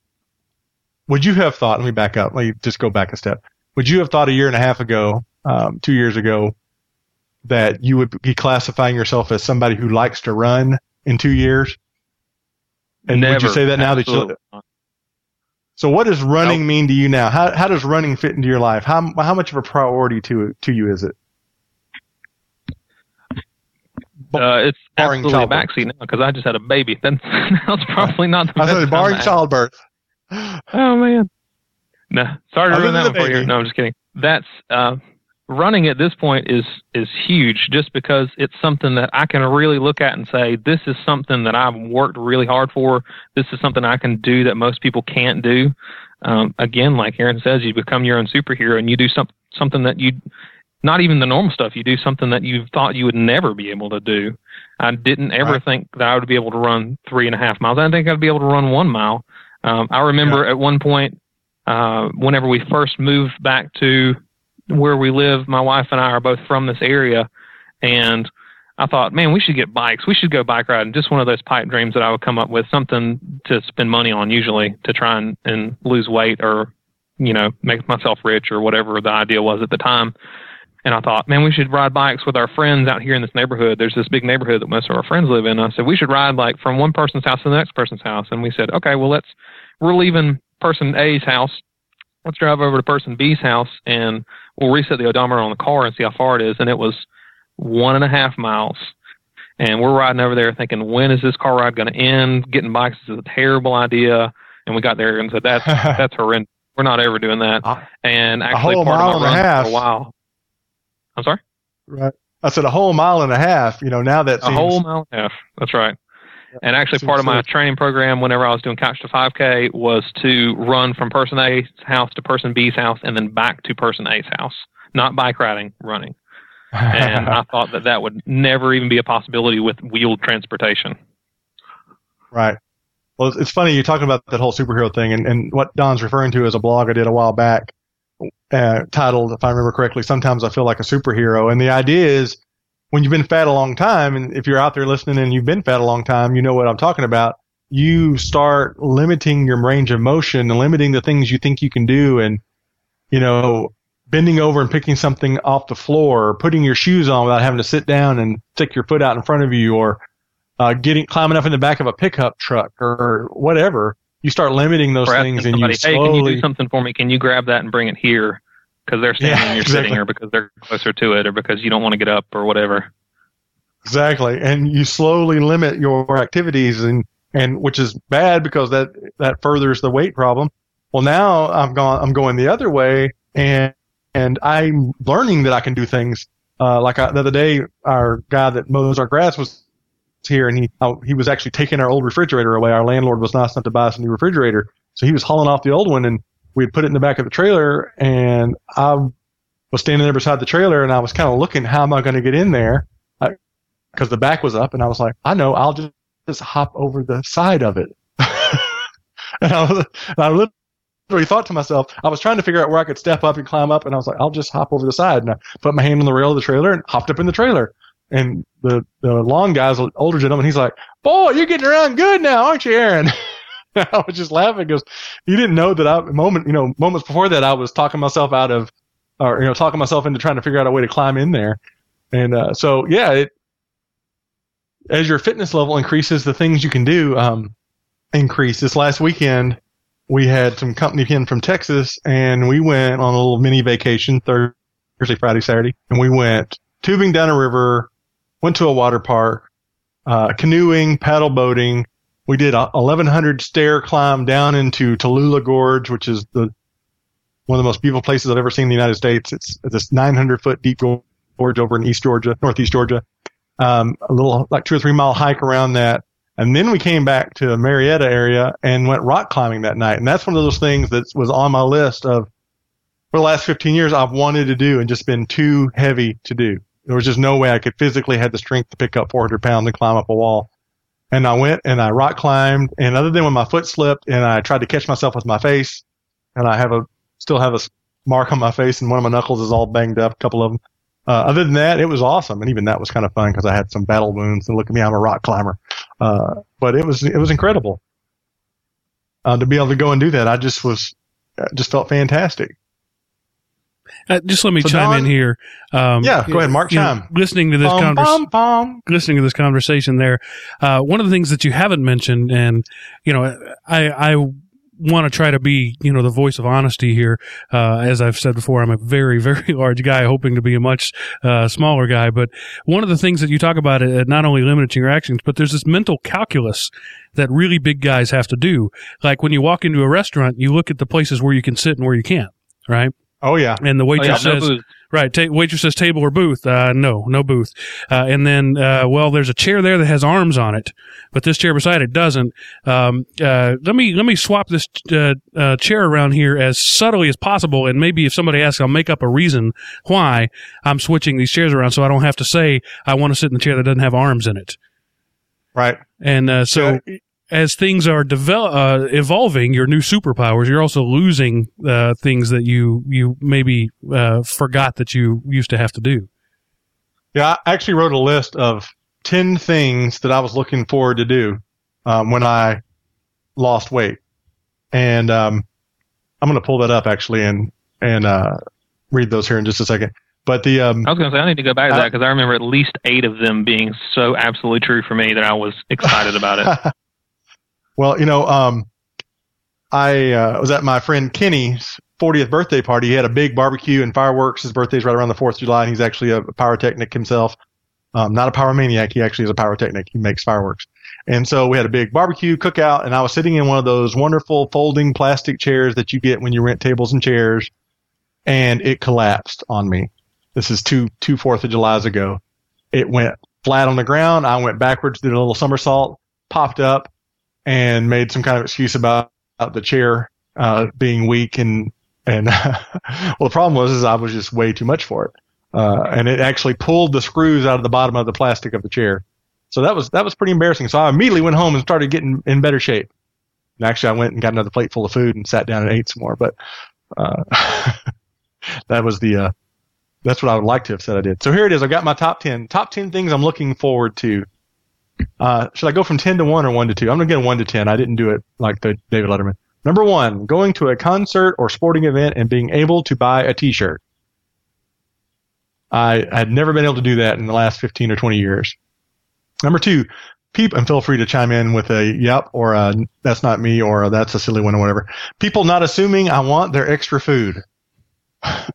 would you have thought? Let me back up. Let me just go back a step. Would you have thought a year and a half ago, um, two years ago, that you would be classifying yourself as somebody who likes to run in two years? And would you say that now that you? So, what does running mean to you now? How how does running fit into your life? How how much of a priority to to you is it? Uh, it's Barring absolutely a backseat now because I just had a baby. Then that's probably not the I best said barring childbirth. Oh man. No, sorry to ruin that one for you. No, I'm just kidding. That's uh, running at this point is is huge, just because it's something that I can really look at and say, this is something that I've worked really hard for. This is something I can do that most people can't do. Um, again, like Aaron says, you become your own superhero, and you do some, something that you, not even the normal stuff. You do something that you thought you would never be able to do. I didn't ever Right. think that I would be able to run three and a half miles. I didn't think I'd be able to run one mile. Um, I remember at one point, uh, whenever we first moved back to where we live, my wife and I are both from this area, and I thought, man, we should get bikes. We should go bike riding. Just one of those pipe dreams that I would come up with, something to spend money on, usually to try and, and lose weight or, you know, make myself rich or whatever the idea was at the time. And I thought, man, we should ride bikes with our friends out here in this neighborhood. There's this big neighborhood that most of our friends live in. I said, we should ride like from one person's house to the next person's house. And we said, okay, well, let's, we're leaving person A's house. Let's drive over to person B's house and we'll reset the odometer on the car and see how far it is. And it was one and a half miles. And we're riding over there thinking, when is this car ride going to end? Getting bikes is a terrible idea. And we got there and said, that's, that's horrendous. We're not ever doing that. A- And actually, whole part mile of and my a half. for a while. I'm sorry? Right. I said a whole mile and a half. You know, now that A whole mile and a half. That's right. And actually, part of my training program, whenever I was doing Couch to 5K, was to run from person A's house to person B's house and then back to person A's house. Not bike riding, running. And I thought that that would never even be a possibility with wheeled transportation. Right. Well, it's, it's funny you're talking about that whole superhero thing, and, and what Don's referring to is a blog I did a while back, uh, titled, if I remember correctly, "Sometimes I Feel Like a Superhero." And the idea is, when you've been fat a long time, and if you're out there listening and you've been fat a long time, you know what I'm talking about. You start limiting your range of motion and limiting the things you think you can do, and you know, bending over and picking something off the floor, or putting your shoes on without having to sit down and stick your foot out in front of you, or uh, getting climbing up in the back of a pickup truck or whatever. You start limiting those things, and you somebody, hey, can you slowly. do something for me? Can you grab that and bring it here? Because they're standing Yeah, and you're exactly. sitting, or because they're closer to it, or because you don't want to get up, or whatever. Exactly, and you slowly limit your activities, and and which is bad because that that furthers the weight problem. Well, now I'm gone. I'm going the other way, and and I'm learning that I can do things. Uh, like I, the other day, our guy that mows our grass was here, and he uh, he was actually taking our old refrigerator away. Our landlord was nice enough to buy us a new refrigerator, so he was hauling off the old one, and we had put it in the back of the trailer, and I was standing there beside the trailer, and I was kind of looking, how am I going to get in there? because the back was up, and I was like, I know, I'll just, just hop over the side of it. and I was, and I literally thought to myself, I was trying to figure out where I could step up and climb up, and I was like, I'll just hop over the side, and I put my hand on the rail of the trailer and hopped up in the trailer. And the the long guy's older gentleman. He's like, "Boy, you're getting around good now, aren't you, Aaron?" I was just laughing because he didn't know that I moment you know moments before that I was talking myself out of, or you know talking myself into trying to figure out a way to climb in there. And uh, so yeah, it as your fitness level increases, the things you can do um, increase. This last weekend, we had some company in from Texas, and we went on a little mini vacation Thursday, Friday, Saturday, and we went tubing down a river, went to a water park, uh, canoeing, paddle boating. We did a 1100 stair climb down into Tallulah Gorge, which is the one of the most beautiful places I've ever seen in the United States. It's this 900 foot deep gorge over in East Georgia, Northeast Georgia um, a little like two or three mile hike around that. And then we came back to the Marietta area and went rock climbing that night. And that's one of those things that was on my list of for the last 15 years I've wanted to do and just been too heavy to do. There was just no way I could physically have the strength to pick up 400 pounds and climb up a wall. And I went and I rock climbed. And other than when my foot slipped and I tried to catch myself with my face, and I have a still have a mark on my face and one of my knuckles is all banged up, a couple of them. Uh, other than that, it was awesome, and even that was kind of fun because I had some battle wounds. And look at me, I'm a rock climber. Uh, but it was it was incredible uh, to be able to go and do that. I just was just felt fantastic. Uh, just let me so chime Don, in here. Um, yeah, go ahead, Mark. Chime. Know, listening to this conversation, listening to this conversation, there. Uh, one of the things that you haven't mentioned, and you know, I I want to try to be, you know, the voice of honesty here. Uh, as I've said before, I'm a very, very large guy, hoping to be a much uh, smaller guy. But one of the things that you talk about, it uh, not only limiting your actions, but there's this mental calculus that really big guys have to do. Like when you walk into a restaurant, you look at the places where you can sit and where you can't, right? Oh yeah. And the waitress oh, yeah, says, no right, ta- waitress says table or booth. Uh, no, no booth. Uh, and then, uh, well, there's a chair there that has arms on it, but this chair beside it doesn't. Um, uh, let me, let me swap this, uh, uh, chair around here as subtly as possible. And maybe if somebody asks, I'll make up a reason why I'm switching these chairs around so I don't have to say I want to sit in the chair that doesn't have arms in it. Right. And, so, yeah as things are develop, uh, evolving, your new superpowers, you're also losing uh, things that you you maybe uh, forgot that you used to have to do. Yeah, I actually wrote a list of ten things that I was looking forward to do um, when I lost weight, and um, I'm going to pull that up actually and and uh, read those here in just a second. But the um, I was going to say I need to go back to that because I remember at least eight of them being so absolutely true for me that I was excited about it. Well, you know, um, I uh, was at my friend Kenny's 40th birthday party. He had a big barbecue and fireworks. His birthday's right around the 4th of July, and he's actually a pyrotechnic himself. Um, not a pyromaniac. He actually is a pyrotechnic. He makes fireworks. And so we had a big barbecue cookout, and I was sitting in one of those wonderful folding plastic chairs that you get when you rent tables and chairs, and it collapsed on me. This is two two Fourth of July's ago. It went flat on the ground. I went backwards, did a little somersault, popped up, and made some kind of excuse about, about the chair uh, being weak and and well the problem was is I was just way too much for it. Uh, and it actually pulled the screws out of the bottom of the plastic of the chair. So that was that was pretty embarrassing. So I immediately went home and started getting in better shape. And actually I went and got another plate full of food and sat down and ate some more. But uh, that was the uh, that's what I would like to have said I did. So here it is. I've got my top 10 top 10 things I'm looking forward to uh, should I go from 10 to 1 or 1 to 2? I'm going to get 1 to 10. I didn't do it like the David Letterman. Number one, going to a concert or sporting event and being able to buy a t-shirt. I had never been able to do that in the last 15 or 20 years. Number two, people, and feel free to chime in with a yep or a that's not me or a, that's a silly one or whatever. People not assuming I want their extra food. that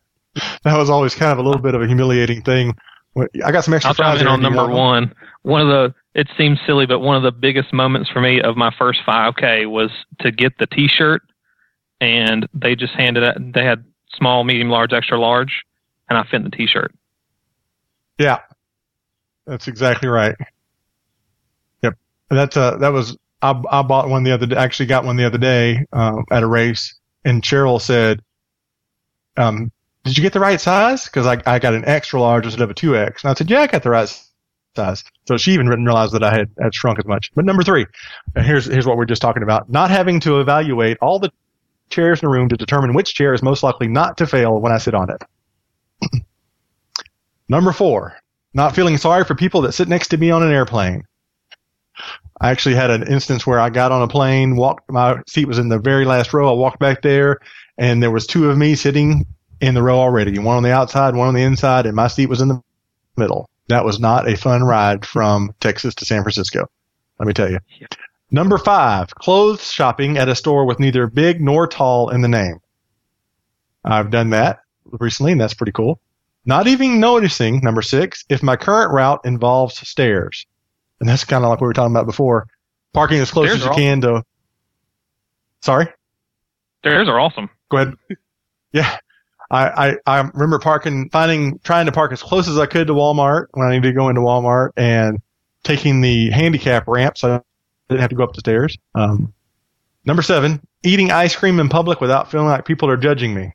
was always kind of a little bit of a humiliating thing. I got some extra I'll fries. on number one. One of the it seems silly, but one of the biggest moments for me of my first 5K was to get the T-shirt, and they just handed it. They had small, medium, large, extra large, and I fit in the T-shirt. Yeah, that's exactly right. Yep, that's uh that was I I bought one the other day. Actually, got one the other day um, at a race, and Cheryl said, um, "Did you get the right size?" Because I I got an extra large instead of a two X, and I said, "Yeah, I got the right size. So she even didn't realize that I had, had shrunk as much. But number three, and here's, here's what we're just talking about. Not having to evaluate all the chairs in the room to determine which chair is most likely not to fail when I sit on it. number four, not feeling sorry for people that sit next to me on an airplane. I actually had an instance where I got on a plane, walked, my seat was in the very last row. I walked back there and there was two of me sitting in the row already, one on the outside, one on the inside, and my seat was in the middle. That was not a fun ride from Texas to San Francisco. Let me tell you. Yeah. Number five, clothes shopping at a store with neither big nor tall in the name. I've done that recently, and that's pretty cool. Not even noticing, number six, if my current route involves stairs. And that's kind of like what we were talking about before. Parking as close stairs as you can to. Sorry? Stairs are awesome. Go ahead. Yeah. I, I, I remember parking, finding, trying to park as close as I could to Walmart when I needed to go into Walmart and taking the handicap ramp so I didn't have to go up the stairs. Um, number seven, eating ice cream in public without feeling like people are judging me.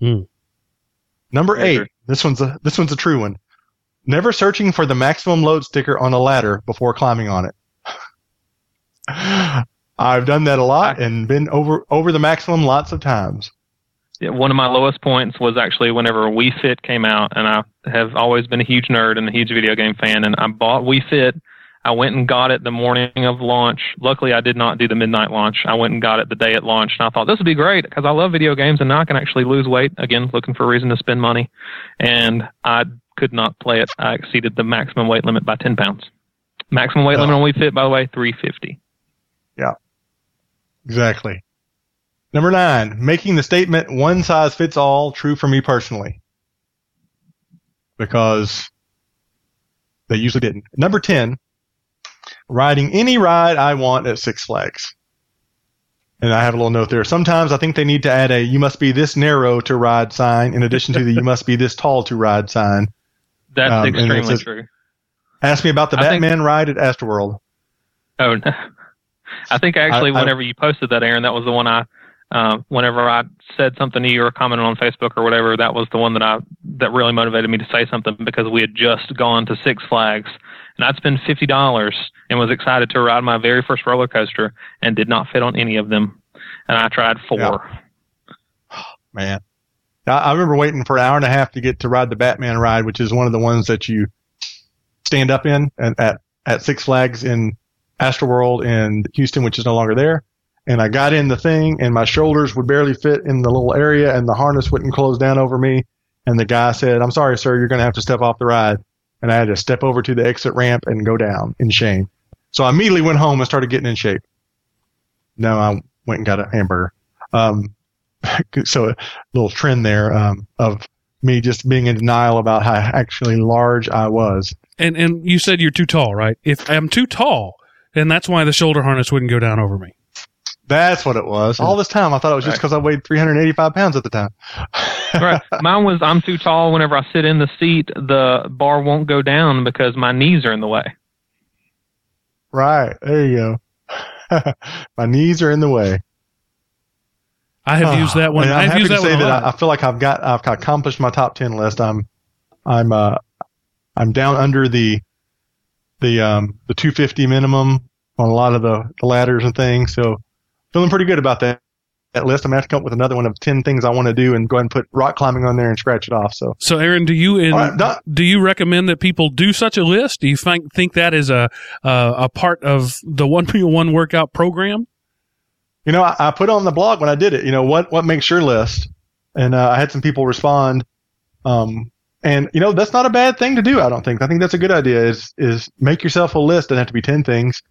Hmm. Number Yeah, eight, this one's a this one's a true one. Never searching for the maximum load sticker on a ladder before climbing on it. I've done that a lot and been over over the maximum lots of times. Yeah, one of my lowest points was actually whenever Wii Fit came out, and I have always been a huge nerd and a huge video game fan, and I bought Wii Fit. I went and got it the morning of launch. Luckily, I did not do the midnight launch. I went and got it the day it launched, and I thought this would be great because I love video games, and now I can actually lose weight again, looking for a reason to spend money. And I could not play it. I exceeded the maximum weight limit by ten pounds. Maximum weight Oh. limit on Wii Fit, by the way, three fifty. Yeah, Exactly. Number nine, making the statement one size fits all true for me personally. Because they usually didn't. Number 10, riding any ride I want at Six Flags. And I have a little note there. Sometimes I think they need to add a you must be this narrow to ride sign in addition to the you must be this tall to ride sign. That's Um, extremely says- true. Ask me about the I think- Batman ride at Astroworld. Oh, no. I think actually, I- I- whenever you posted that, Aaron, that was the one I. Uh, whenever I said something to you or commented on Facebook or whatever, that was the one that I that really motivated me to say something because we had just gone to Six Flags and I'd spent fifty dollars and was excited to ride my very first roller coaster and did not fit on any of them, and I tried four. Yeah. man. I, I remember waiting for an hour and a half to get to ride the Batman ride, which is one of the ones that you stand up in and at, at Six Flags in Astroworld in Houston, which is no longer there. And I got in the thing and my shoulders would barely fit in the little area and the harness wouldn't close down over me. And the guy said, I'm sorry, sir, you're going to have to step off the ride. And I had to step over to the exit ramp and go down in shame. So I immediately went home and started getting in shape. No, I went and got a hamburger. Um, so a little trend there um, of me just being in denial about how actually large I was. And and you said you're too tall, right? If I'm too tall, then that's why the shoulder harness wouldn't go down over me. That's what it was. All this time, I thought it was just Right. because I weighed 385 pounds at the time. right. Mine was I'm too tall. Whenever I sit in the seat, the bar won't go down because my knees are in the way. right. There you go. My knees are in the way. I have used that one. I'm I've happy used to that say that. I, I feel like I've got I've accomplished my top ten list. I'm I'm uh I'm down under the the um the 250 minimum on a lot of the, the ladders and things. So feeling pretty good about that that list. I'm gonna have to come up with another one of ten things I want to do and go ahead and put rock climbing on there and scratch it off. So So, Aaron, do you in, right, done. do you recommend that people do such a list? Do you think think that is a uh, a part of the one one workout program? you know, I, I put on the blog when I did it, you know, what, what makes your list? And, uh, I had some people respond. Um, and you know, that's not a bad thing to do. I don't think. I think that's a good idea is, is make yourself a list. Doesn't have to be 10 things.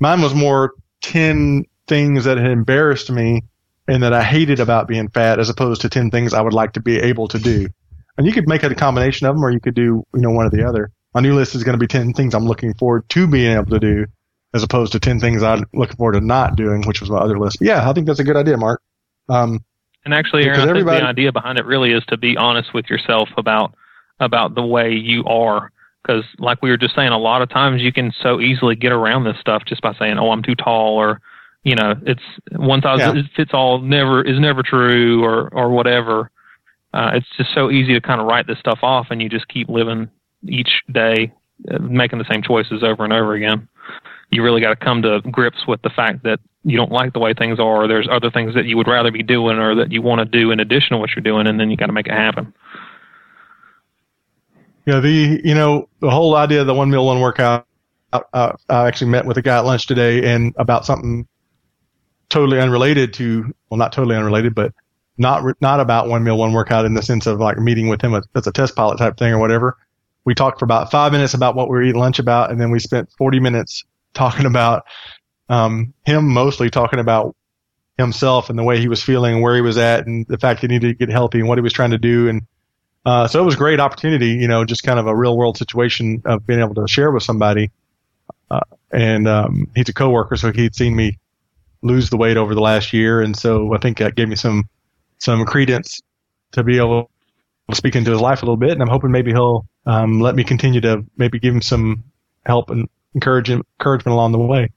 Mine was more 10 things that had embarrassed me and that I hated about being fat as opposed to 10 things I would like to be able to do. And you could make it a combination of them or you could do, you know, one or the other. My new list is going to be 10 things I'm looking forward to being able to do as opposed to 10 things I'm looking forward to not doing, which was my other list. But yeah, I think that's a good idea, Mark. Um, And actually, Aaron, I think the idea behind it really is to be honest with yourself about about the way you are. Because, like we were just saying, a lot of times you can so easily get around this stuff just by saying, "Oh, I'm too tall," or you know, it's one size Yeah. fits all never is never true, or or whatever. Uh, it's just so easy to kind of write this stuff off, and you just keep living each day, uh, making the same choices over and over again. You really got to come to grips with the fact that you don't like the way things are, or there's other things that you would rather be doing, or that you want to do in addition to what you're doing, and then you got to make it happen. Yeah, the you know the whole idea of the one meal one workout. Uh, I actually met with a guy at lunch today and about something totally unrelated to well, not totally unrelated, but not not about one meal one workout in the sense of like meeting with him as, as a test pilot type thing or whatever. We talked for about five minutes about what we were eating lunch about, and then we spent forty minutes talking about um, him mostly talking about himself and the way he was feeling and where he was at and the fact that he needed to get healthy and what he was trying to do and uh, so it was a great opportunity, you know, just kind of a real world situation of being able to share with somebody. Uh, and um, he's a coworker, so he'd seen me lose the weight over the last year, and so I think that gave me some some credence to be able to speak into his life a little bit. And I'm hoping maybe he'll um, let me continue to maybe give him some help and encourage encouragement along the way.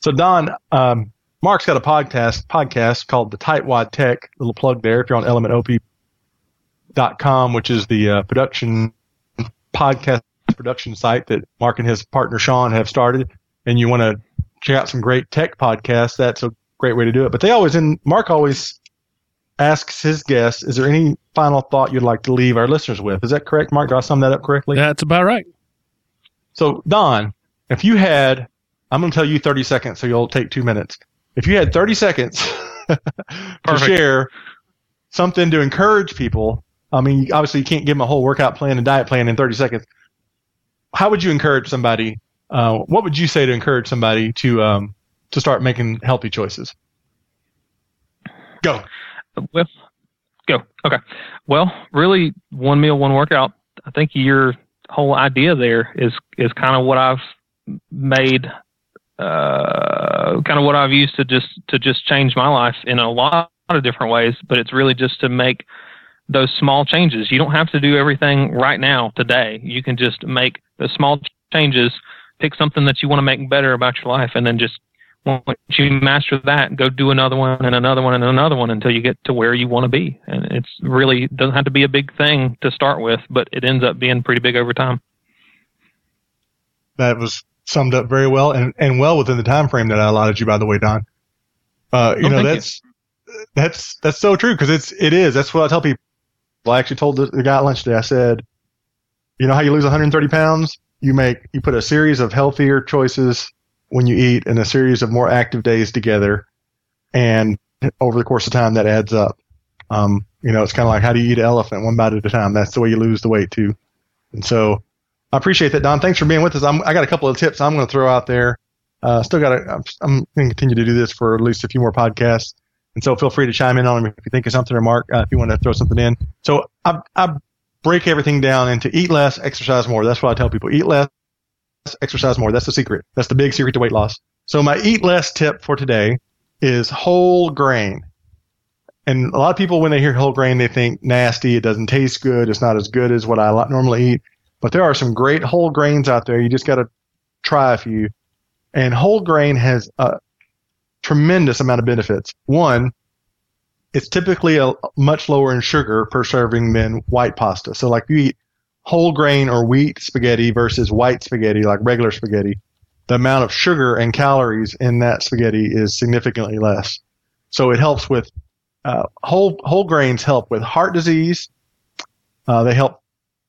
So Don, um, Mark's got a podcast podcast called the Tightwad Tech. Little plug there. If you're on elementop.com, which is the uh, production podcast production site that Mark and his partner Sean have started, and you want to check out some great tech podcasts, that's a great way to do it. But they always, and Mark always asks his guests, is there any final thought you'd like to leave our listeners with? Is that correct, Mark? Did I sum that up correctly? That's about right. So, Don, if you had, I'm going to tell you 30 seconds, so you'll take two minutes. If you had 30 seconds to Perfect. share something to encourage people, I mean, obviously you can't give them a whole workout plan and diet plan in 30 seconds. How would you encourage somebody? Uh, what would you say to encourage somebody to um, to start making healthy choices? Go. Well, go. Okay. Well, really, one meal, one workout. I think your whole idea there is is kind of what I've made, uh, kind of what I've used to just to just change my life in a lot of different ways. But it's really just to make those small changes. You don't have to do everything right now today. You can just make the small changes. Pick something that you want to make better about your life, and then just once you master that, go do another one and another one and another one until you get to where you want to be. And it's really doesn't have to be a big thing to start with, but it ends up being pretty big over time. That was summed up very well and, and well within the time frame that I allotted you, by the way, Don. Uh, you Oh, know, thank you. that's, that's, that's so true because it's, it is. That's what I tell people. I actually told the, the guy at lunch today, I said, you know how you lose 130 pounds? You make, you put a series of healthier choices when you eat and a series of more active days together. And over the course of time, that adds up. Um, you know, it's kind of like how do you eat an elephant one bite at a time? That's the way you lose the weight too. And so I appreciate that, Don. Thanks for being with us. I'm, I got a couple of tips I'm going to throw out there. Uh, still got I'm, I'm going to continue to do this for at least a few more podcasts. And so feel free to chime in on them if you think of something or Mark, uh, if you want to throw something in. So I, I break everything down into eat less, exercise more. That's what I tell people. Eat less, exercise more. That's the secret. That's the big secret to weight loss. So my eat less tip for today is whole grain. And a lot of people, when they hear whole grain, they think nasty. It doesn't taste good. It's not as good as what I normally eat. But there are some great whole grains out there. You just got to try a few. And whole grain has a tremendous amount of benefits. One, it's typically a much lower in sugar per serving than white pasta. So like you eat whole grain or wheat spaghetti versus white spaghetti, like regular spaghetti, the amount of sugar and calories in that spaghetti is significantly less. So it helps with uh, whole whole grains help with heart disease. Uh, they help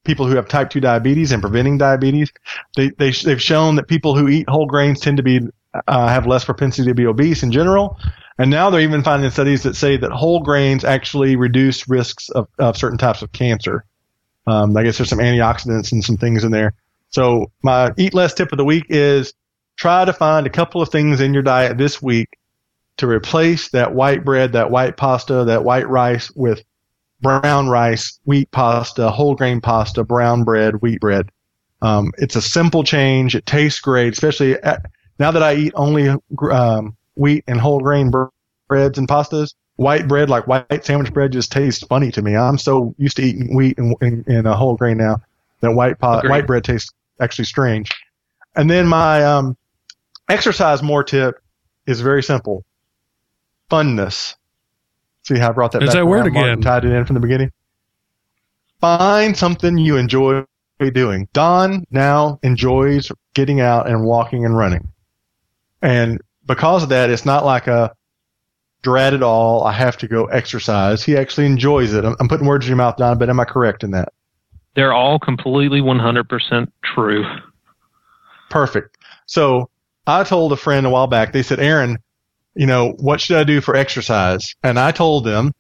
people who have type 2 diabetes and preventing diabetes. They, they, they've shown that people who eat whole grains tend to be, uh, have less propensity to be obese in general. And now they're even finding studies that say that whole grains actually reduce risks of, of certain types of cancer. Um, I guess there's some antioxidants and some things in there. So my eat less tip of the week is try to find a couple of things in your diet this week to replace that white bread, that white pasta, that white rice with brown rice, wheat pasta, whole grain pasta, brown bread, wheat bread. Um, it's a simple change. It tastes great, especially at, now that I eat only um, wheat and whole grain breads and pastas. White bread, like white sandwich bread, just tastes funny to me. I'm so used to eating wheat and, and, and a whole grain now that white Agreed. white bread tastes actually strange. And then my um, exercise more tip is very simple: funness. See how I brought that There's back that word again. and tied it in from the beginning. Find something you enjoy doing. Don now enjoys getting out and walking and running. And because of that, it's not like a dread at all. I have to go exercise. He actually enjoys it. I'm, I'm putting words in your mouth, Don, but am I correct in that? They're all completely 100% true. Perfect. So I told a friend a while back, they said, Aaron, you know, what should I do for exercise? And I told them,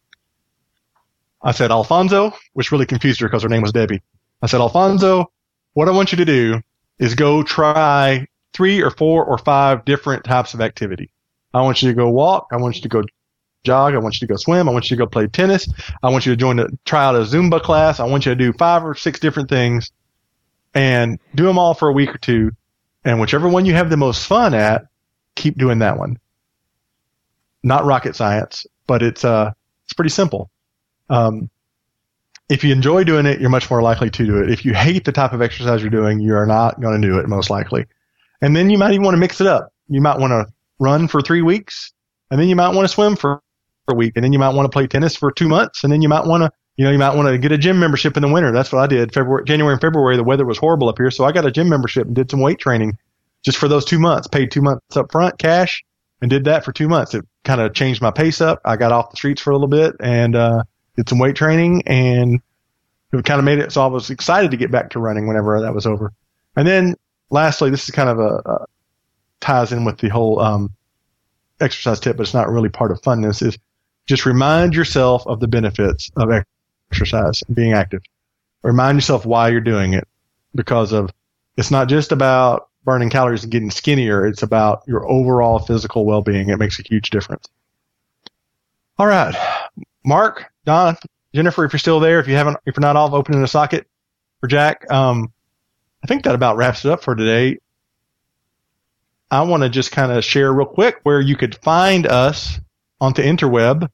I said, Alfonso, which really confused her because her name was Debbie. I said, Alfonso, what I want you to do is go try three or four or five different types of activity. I want you to go walk. I want you to go jog. I want you to go swim. I want you to go play tennis. I want you to join the, try out a Zumba class. I want you to do five or six different things and do them all for a week or two. And whichever one you have the most fun at, keep doing that one. Not rocket science, but it's, uh, it's pretty simple. Um, if you enjoy doing it, you're much more likely to do it. If you hate the type of exercise you're doing, you are not going to do it most likely. And then you might even want to mix it up. You might want to run for three weeks, and then you might want to swim for a week, and then you might want to play tennis for two months, and then you might want to, you know, you might want to get a gym membership in the winter. That's what I did. February, January, and February, the weather was horrible up here, so I got a gym membership and did some weight training just for those two months. Paid two months up front, cash, and did that for two months. It kind of changed my pace up. I got off the streets for a little bit and uh, did some weight training, and it kind of made it so I was excited to get back to running whenever that was over. And then lastly, this is kind of a, a ties in with the whole um, exercise tip, but it's not really part of funness. Is just remind yourself of the benefits of exercise and being active. Remind yourself why you're doing it because of it's not just about burning calories and getting skinnier. It's about your overall physical well-being. It makes a huge difference. All right, Mark, Don, Jennifer, if you're still there, if you haven't, if you're not all opening a socket for Jack, um, I think that about wraps it up for today. I want to just kind of share real quick where you could find us onto interweb.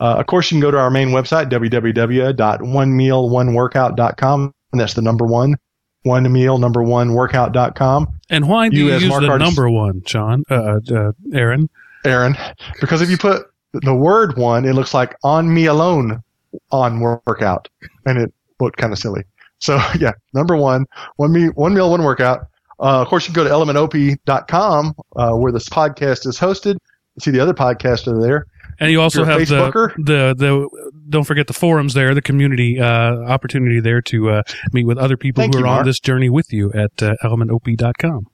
Uh, of course, you can go to our main website, www.onemealoneworkout.com, and that's the number one, one meal number one workout.com. And why do you, you use Mark the Artis- number one, John, uh, uh, Aaron? Aaron, because if you put the word one, it looks like on me alone on workout, and it looked kind of silly. So yeah, number one, one meal, one meal, one workout. Uh, of course, you can go to elementop.com, uh, where this podcast is hosted. See the other podcasts are there. And you also have the, the, the, don't forget the forums there, the community, uh, opportunity there to, uh, meet with other people Thank who are on this journey with you at, uh, elementop.com.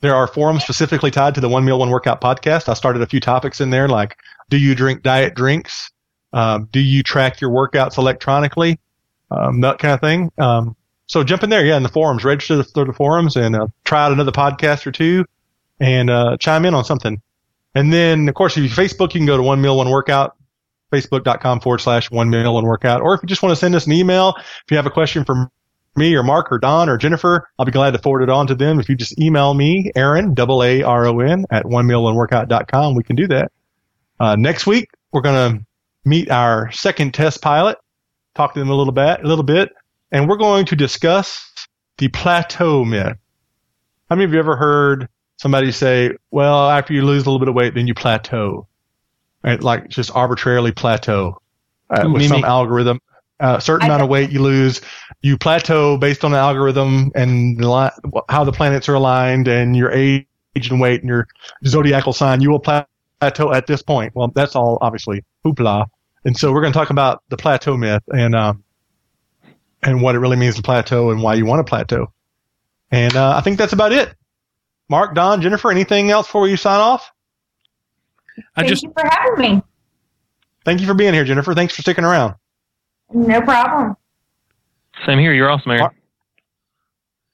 There are forums specifically tied to the One Meal, One Workout podcast. I started a few topics in there like, do you drink diet drinks? Um, do you track your workouts electronically? Um, that kind of thing. Um, so jump in there, yeah, in the forums, register through the forums and uh, try out another podcast or two and uh, chime in on something. And then, of course, if you Facebook, you can go to One Meal One Workout, facebook.com forward slash One Meal One Workout. Or if you just want to send us an email, if you have a question for me or Mark or Don or Jennifer, I'll be glad to forward it on to them. If you just email me, Aaron, double A R O N, at one meal one workout.com, we can do that. Uh, next week, we're going to meet our second test pilot, talk to them a little bit, a little bit, and we're going to discuss the plateau myth. How many of you ever heard somebody say, well, after you lose a little bit of weight, then you plateau? Right? Like just arbitrarily plateau uh, with some algorithm. A uh, certain amount of weight you lose, you plateau based on the algorithm and the li- how the planets are aligned and your age and weight and your zodiacal sign. You will plateau at this point. Well, that's all obviously hoopla. And so we're going to talk about the plateau myth and um, and what it really means to plateau and why you want to plateau. And uh, I think that's about it. Mark, Don, Jennifer, anything else before you sign off? I Thank just, you for having me. Thank you for being here, Jennifer. Thanks for sticking around. No problem. Same here. You're awesome, Aaron.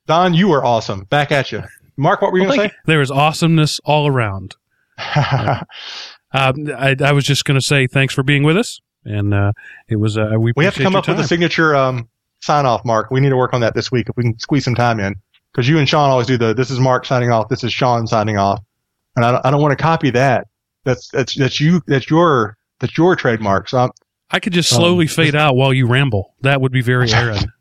Don, you were awesome. Back at you. Mark, what were you well, going to say? There is awesomeness all around. uh, I, I, was just going to say thanks for being with us, and uh, it was uh, we. We have to come up time. with a signature um, sign off, Mark. We need to work on that this week if we can squeeze some time in. Because you and Sean always do the this is Mark signing off, this is Sean signing off, and I don't, I don't want to copy that. That's that's that's you that's your that's your trademark. So I'm, i could just slowly um, fade out while you ramble. That would be very Aaron.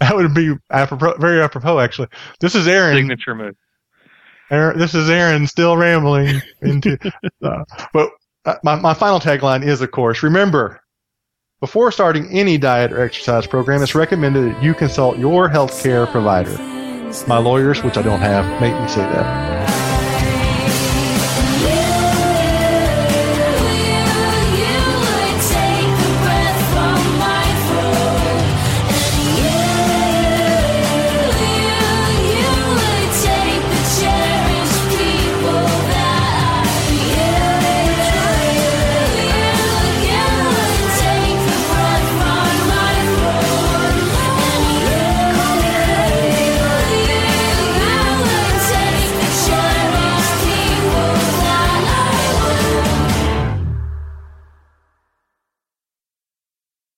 that would be apropos, very apropos, actually. This is Aaron. Signature move. Aaron, this is Aaron still rambling into. uh, but uh, my my final tagline is, of course, remember before starting any diet or exercise program, it's recommended that you consult your healthcare provider. My lawyers, which I don't have, make me say that.